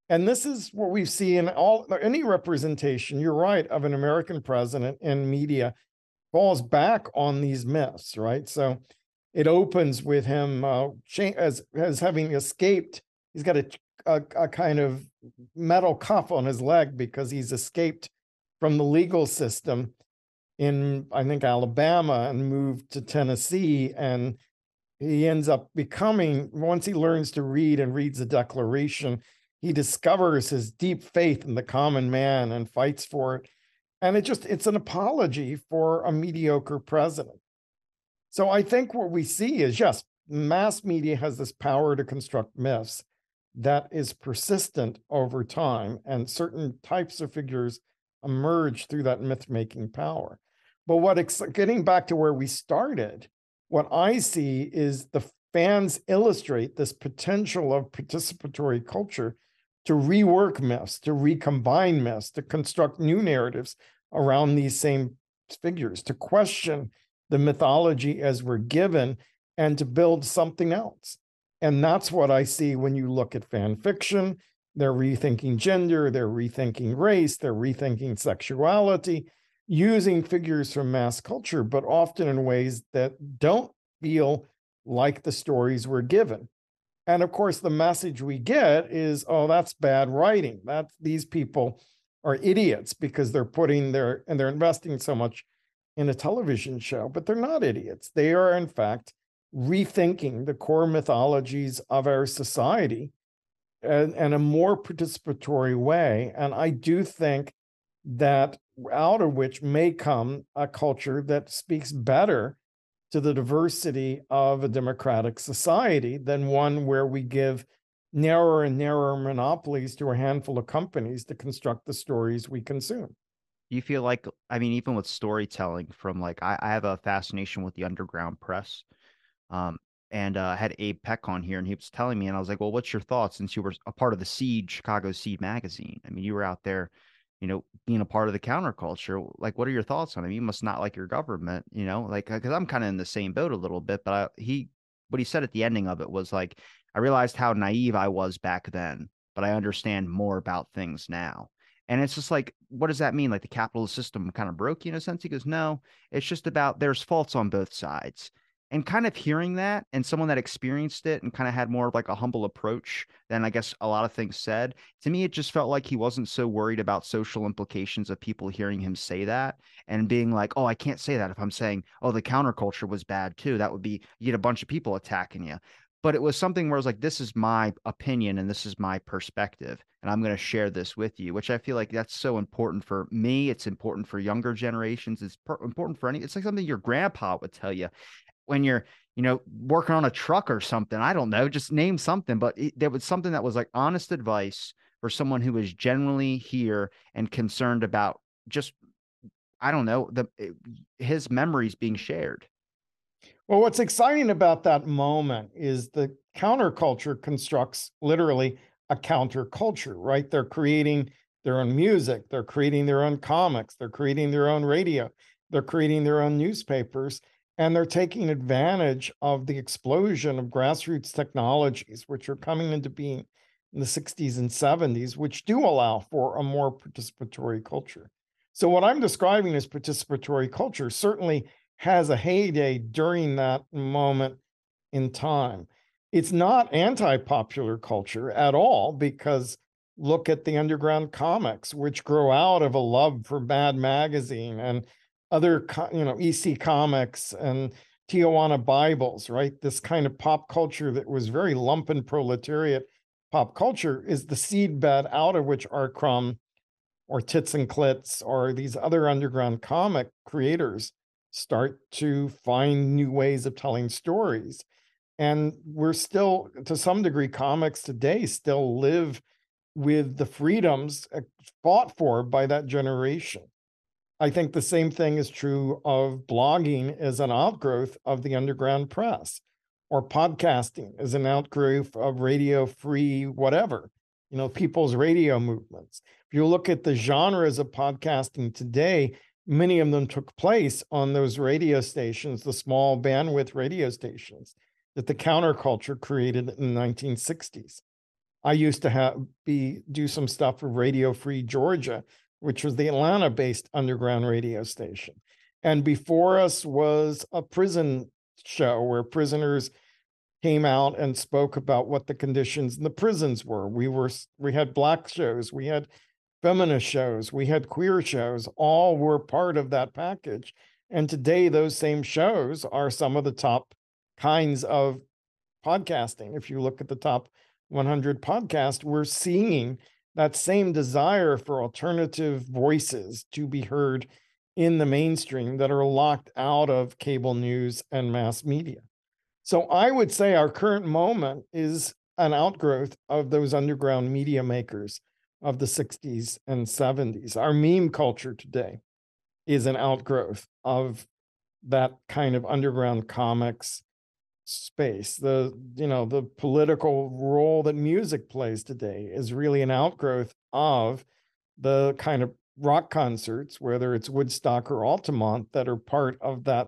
And this is what we see in all any representation, you're right, of an American president in media falls back on these myths, right? So it opens with him uh, as as having escaped. He's got a a, a kind of metal cuff on his leg because he's escaped from the legal system in I think Alabama and moved to Tennessee and he ends up becoming once he learns to read and reads the declaration he discovers his deep faith in the common man and fights for it and it just it's an apology for a mediocre president so i think what we see is yes mass media has this power to construct myths that is persistent over time, and certain types of figures emerge through that myth making power. But what ex- getting back to where we started, what I see is the fans illustrate this potential of participatory culture to rework myths, to recombine myths, to construct new narratives around these same figures, to question the mythology as we're given and to build something else. And that's what I see when you look at fan fiction. They're rethinking gender, they're rethinking race, they're rethinking sexuality, using figures from mass culture, but often in ways that don't feel like the stories we're given. And of course, the message we get is, oh, that's bad writing. That these people are idiots because they're putting their and they're investing so much in a television show, but they're not idiots. They are, in fact, rethinking the core mythologies of our society in, a more participatory way. And I do think that out of which may come a culture that speaks better to the diversity of a democratic society than one where we give narrower and narrower monopolies to a handful of companies to construct the stories we consume you feel like i mean even with storytelling from like i, I have a fascination with the underground press um and uh, I had Abe Peck on here, and he was telling me, and I was like, "Well, what's your thoughts since you were a part of the Seed, Chicago Seed magazine? I mean, you were out there, you know, being a part of the counterculture. Like, what are your thoughts on it? You must not like your government, you know, like uh, because I'm kind of in the same boat a little bit. But I, he, what he said at the ending of it was like, I realized how naive I was back then, but I understand more about things now. And it's just like, what does that mean? Like the capitalist system kind of broke you in a sense? He goes, no, it's just about there's faults on both sides. And kind of hearing that and someone that experienced it and kind of had more of like a humble approach than I guess a lot of things said, to me, it just felt like he wasn't so worried about social implications of people hearing him say that and being like, oh, I can't say that if I'm saying, oh, the counterculture was bad too. That would be, you get a bunch of people attacking you but it was something where I was like, this is my opinion and this is my perspective, and I'm going to share this with you, which I feel like that's so important for me. It's important for younger generations. It's important for any. It's like something your grandpa would tell you when you're, you know, working on a truck or something. I don't know, just name something, but it, there was something that was like honest advice for someone who was generally here and concerned about just, I don't know, the eh, his memories being shared. Well, what's exciting about that moment is the counterculture constructs literally a counterculture, right? They're creating their own music, they're creating their own comics, they're creating their own radio, they're creating their own newspapers, and they're taking advantage of the explosion of grassroots technologies, which are coming into being in the 60s and 70s, which do allow for a more participatory culture. So, what I'm describing as participatory culture certainly has a heyday during that moment in time. It's not anti popular culture at all because look at the underground comics, which grow out of a love for Mad Magazine and other, you know, EC comics and Tijuana Bibles, right? This kind of pop culture that was very lumpen proletariat pop culture is the seedbed out of which R. Crumb or Tits and Clits or these other underground comic creators start to find new ways of telling stories. And we're still, to some degree, comics today still live with the freedoms uh, fought for by that generation. I think the same thing is true of blogging as an outgrowth of the underground press, or podcasting as an outgrowth of radio free, whatever, you know, people's radio movements. If you look at the genres of podcasting today, many of them took place on those radio stations, the small bandwidth radio stations that the counterculture created in the 1960s. I used to have be do some stuff for Radio Free Georgia, which was the Atlanta-based underground radio station. And before us was a prison show where prisoners came out and spoke about what the conditions in the prisons were. We were we had black shows, we had feminist shows, we had queer shows, all were part of that package. And today, those same shows are some of the top kinds of podcasting. If you look at the top 100 podcasts, we're seeing that same desire for alternative voices to be heard in the mainstream that are locked out of cable news and mass media. So I would say our current moment is an outgrowth of those underground media makers of the 60s and 70s. Our meme culture today is an outgrowth of that kind of underground comics space. The you know, the political role that music plays today is really an outgrowth of the kind of rock concerts, whether it's Woodstock or Altamont, that are part of that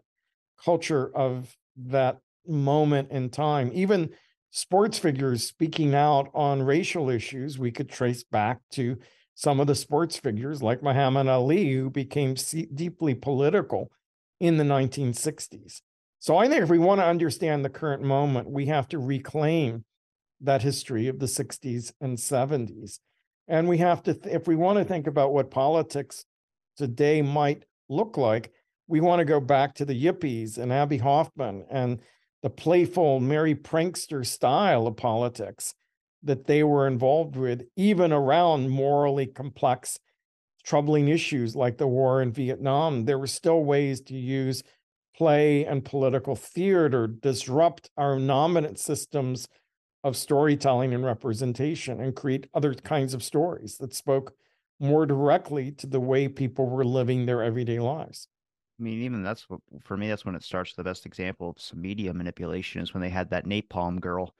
culture of that moment in time. Even sports figures speaking out on racial issues, we could trace back to some of the sports figures like Muhammad Ali, who became deeply political in the 1960s. So I think if we want to understand the current moment, we have to reclaim that history of the 60s and 70s. And we have to, th- if we want to think about what politics today might look like, we want to go back to the Yippies and Abbie Hoffman and the playful merry prankster style of politics that they were involved with, even around morally complex, troubling issues like the war in Vietnam. There were still ways to use play and political theater, disrupt our dominant systems of storytelling and representation, and create other kinds of stories that spoke more directly to the way people were living their everyday lives. I mean, even that's what for me. That's when it starts. The best example of some media manipulation is when they had that napalm girl,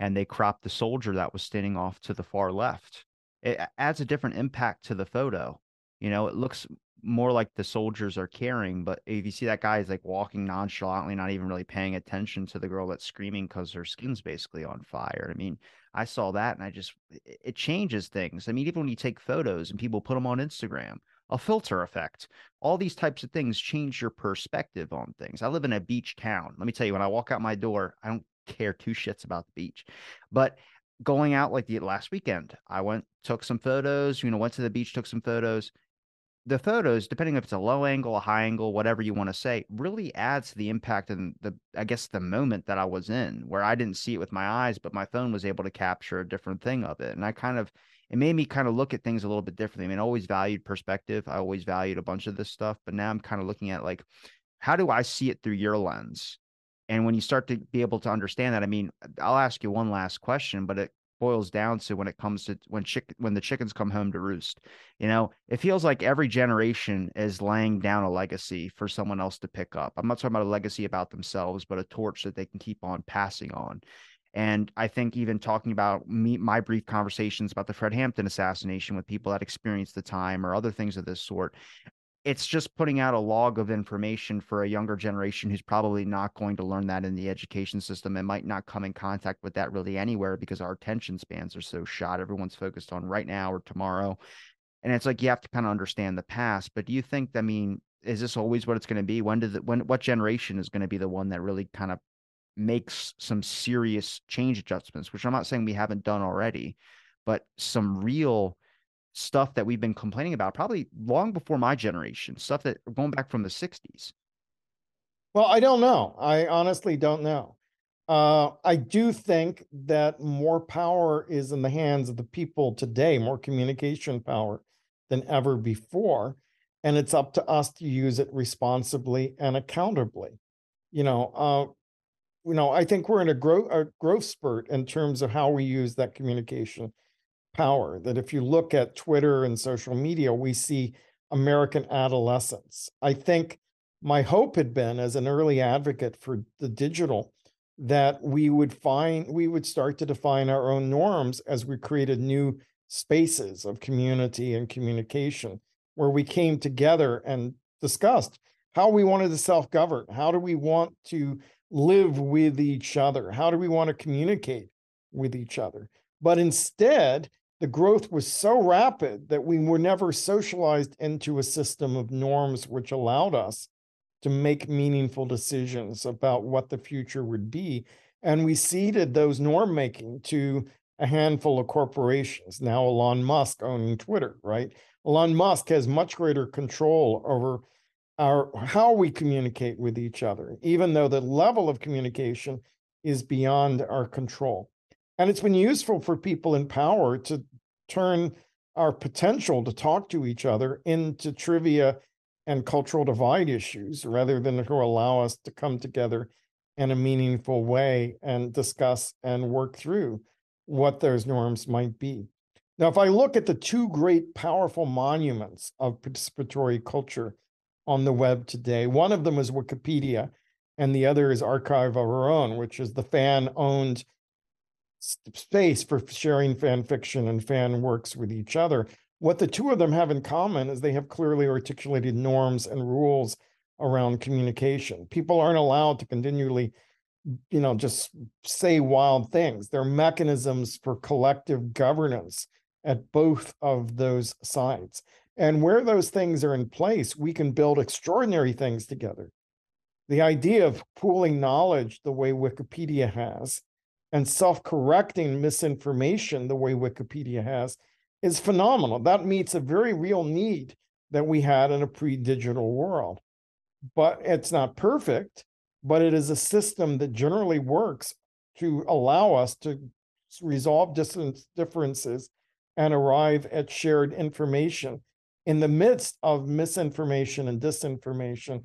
and they cropped the soldier that was standing off to the far left. It adds a different impact to the photo. You know, it looks more like the soldiers are caring, but if you see that guy is like walking nonchalantly, not even really paying attention to the girl that's screaming because her skin's basically on fire. I mean, I saw that and I just it changes things. I mean, even when you take photos and people put them on Instagram a filter effect. All these types of things change your perspective on things. I live in a beach town. Let me tell you, when I walk out my door, I don't care two shits about the beach. But going out like the last weekend, I went, took some photos, you know, went to the beach, took some photos. The photos, depending if it's a low angle, a high angle, whatever you want to say, really adds to the impact and the, I guess, the moment that I was in, where I didn't see it with my eyes, but my phone was able to capture a different thing of it. And I kind of, it made me kind of look at things a little bit differently. I mean, I always valued perspective. I always valued a bunch of this stuff, but now I'm kind of looking at like, how do I see it through your lens? And when you start to be able to understand that, I mean, I'll ask you one last question, but it boils down to when it comes to when chick when the chickens come home to roost. You know, it feels like every generation is laying down a legacy for someone else to pick up. I'm not talking about a legacy about themselves, but a torch that they can keep on passing on. And I think even talking about me, my brief conversations about the Fred Hampton assassination with people that experienced the time or other things of this sort, it's just putting out a log of information for a younger generation who's probably not going to learn that in the education system and might not come in contact with that really anywhere because our attention spans are so shot. Everyone's focused on right now or tomorrow. And it's like you have to kind of understand the past. But do you think, I mean, is this always what it's going to be? When did it, when, what generation is going to be the one that really kind of makes some serious change adjustments, which I'm not saying we haven't done already, but some real stuff that we've been complaining about probably long before my generation, stuff that going back from the 60s. Well, I don't know. I honestly don't know. Uh, I do think that more power is in the hands of the people today, more communication power than ever before. And it's up to us to use it responsibly and accountably. You know, uh, you know, I think we're in a growth a growth spurt in terms of how we use that communication power. That if you look at Twitter and social media, we see American adolescence. I think my hope had been as an early advocate for the digital that we would find we would start to define our own norms as we created new spaces of community and communication where we came together and discussed how we wanted to self-govern how do we want to live with each other? How do we want to communicate with each other? But instead, the growth was so rapid that we were never socialized into a system of norms which allowed us to make meaningful decisions about what the future would be. And we ceded those norm making to a handful of corporations. Now, Elon Musk owning Twitter, right? Elon Musk has much greater control over our how we communicate with each other, even though the level of communication is beyond our control. And it's been useful for people in power to turn our potential to talk to each other into trivia and cultural divide issues rather than to allow us to come together in a meaningful way and discuss and work through what those norms might be. Now, if I look at the two great powerful monuments of participatory culture on the web today. One of them is Wikipedia, and the other is Archive of Our Own, which is the fan owned space for sharing fan fiction and fan works with each other. What the two of them have in common is they have clearly articulated norms and rules around communication. People aren't allowed to continually, you know, just say wild things. There are mechanisms for collective governance at both of those sides. And where those things are in place, we can build extraordinary things together. The idea of pooling knowledge the way Wikipedia has and self correcting misinformation the way Wikipedia has is phenomenal. That meets a very real need that we had in a pre digital world. But it's not perfect, but it is a system that generally works to allow us to resolve differences and arrive at shared information in the midst of misinformation and disinformation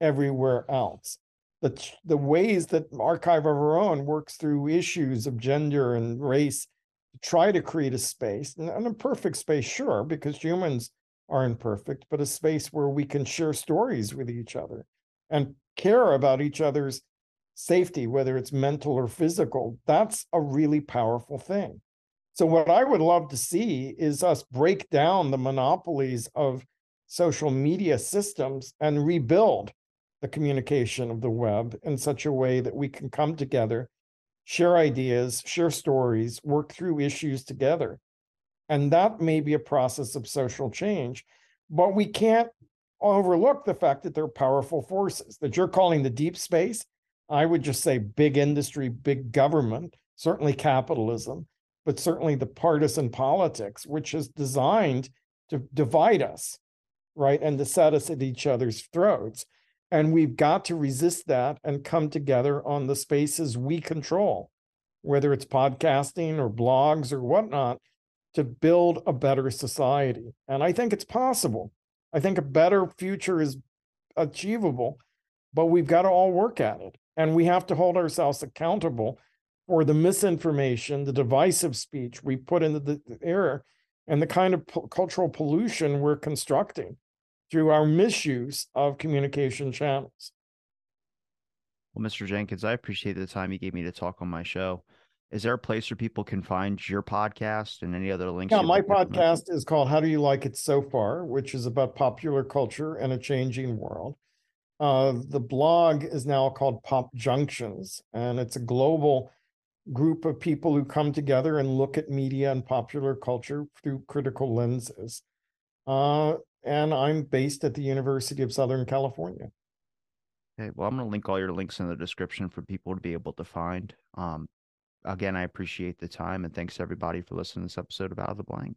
everywhere else. The, the ways that Archive of Our Own works through issues of gender and race to try to create a space, an imperfect space, sure, because humans are imperfect, but a space where we can share stories with each other and care about each other's safety, whether it's mental or physical. That's a really powerful thing. So, what I would love to see is us break down the monopolies of social media systems and rebuild the communication of the web in such a way that we can come together, share ideas, share stories, work through issues together. And that may be a process of social change, but we can't overlook the fact that there are powerful forces that you're calling the deep space. I would just say big industry, big government, certainly capitalism but certainly the partisan politics, which is designed to divide us, right, and to set us at each other's throats. And we've got to resist that and come together on the spaces we control, whether it's podcasting or blogs or whatnot, to build a better society. And I think it's possible. I think a better future is achievable, but we've got to all work at it. And we have to hold ourselves accountable for the misinformation, the divisive speech we put into the air, and the kind of po- cultural pollution we're constructing through our misuse of communication channels. Well, Mr. Jenkins, I appreciate the time you gave me to talk on my show. Is there a place where people can find your podcast and any other links? Yeah, my podcast is called How Do You Like It So Far, which is about popular culture and a changing world. Uh, the blog is now called Pop Junctions, and it's a global group of people who come together and look at media and popular culture through critical lenses. Uh, and I'm based at the University of Southern California. Okay, well, I'm going to link all your links in the description for people to be able to find. Um, again, I appreciate the time and thanks everybody for listening to this episode of Out of the Blank.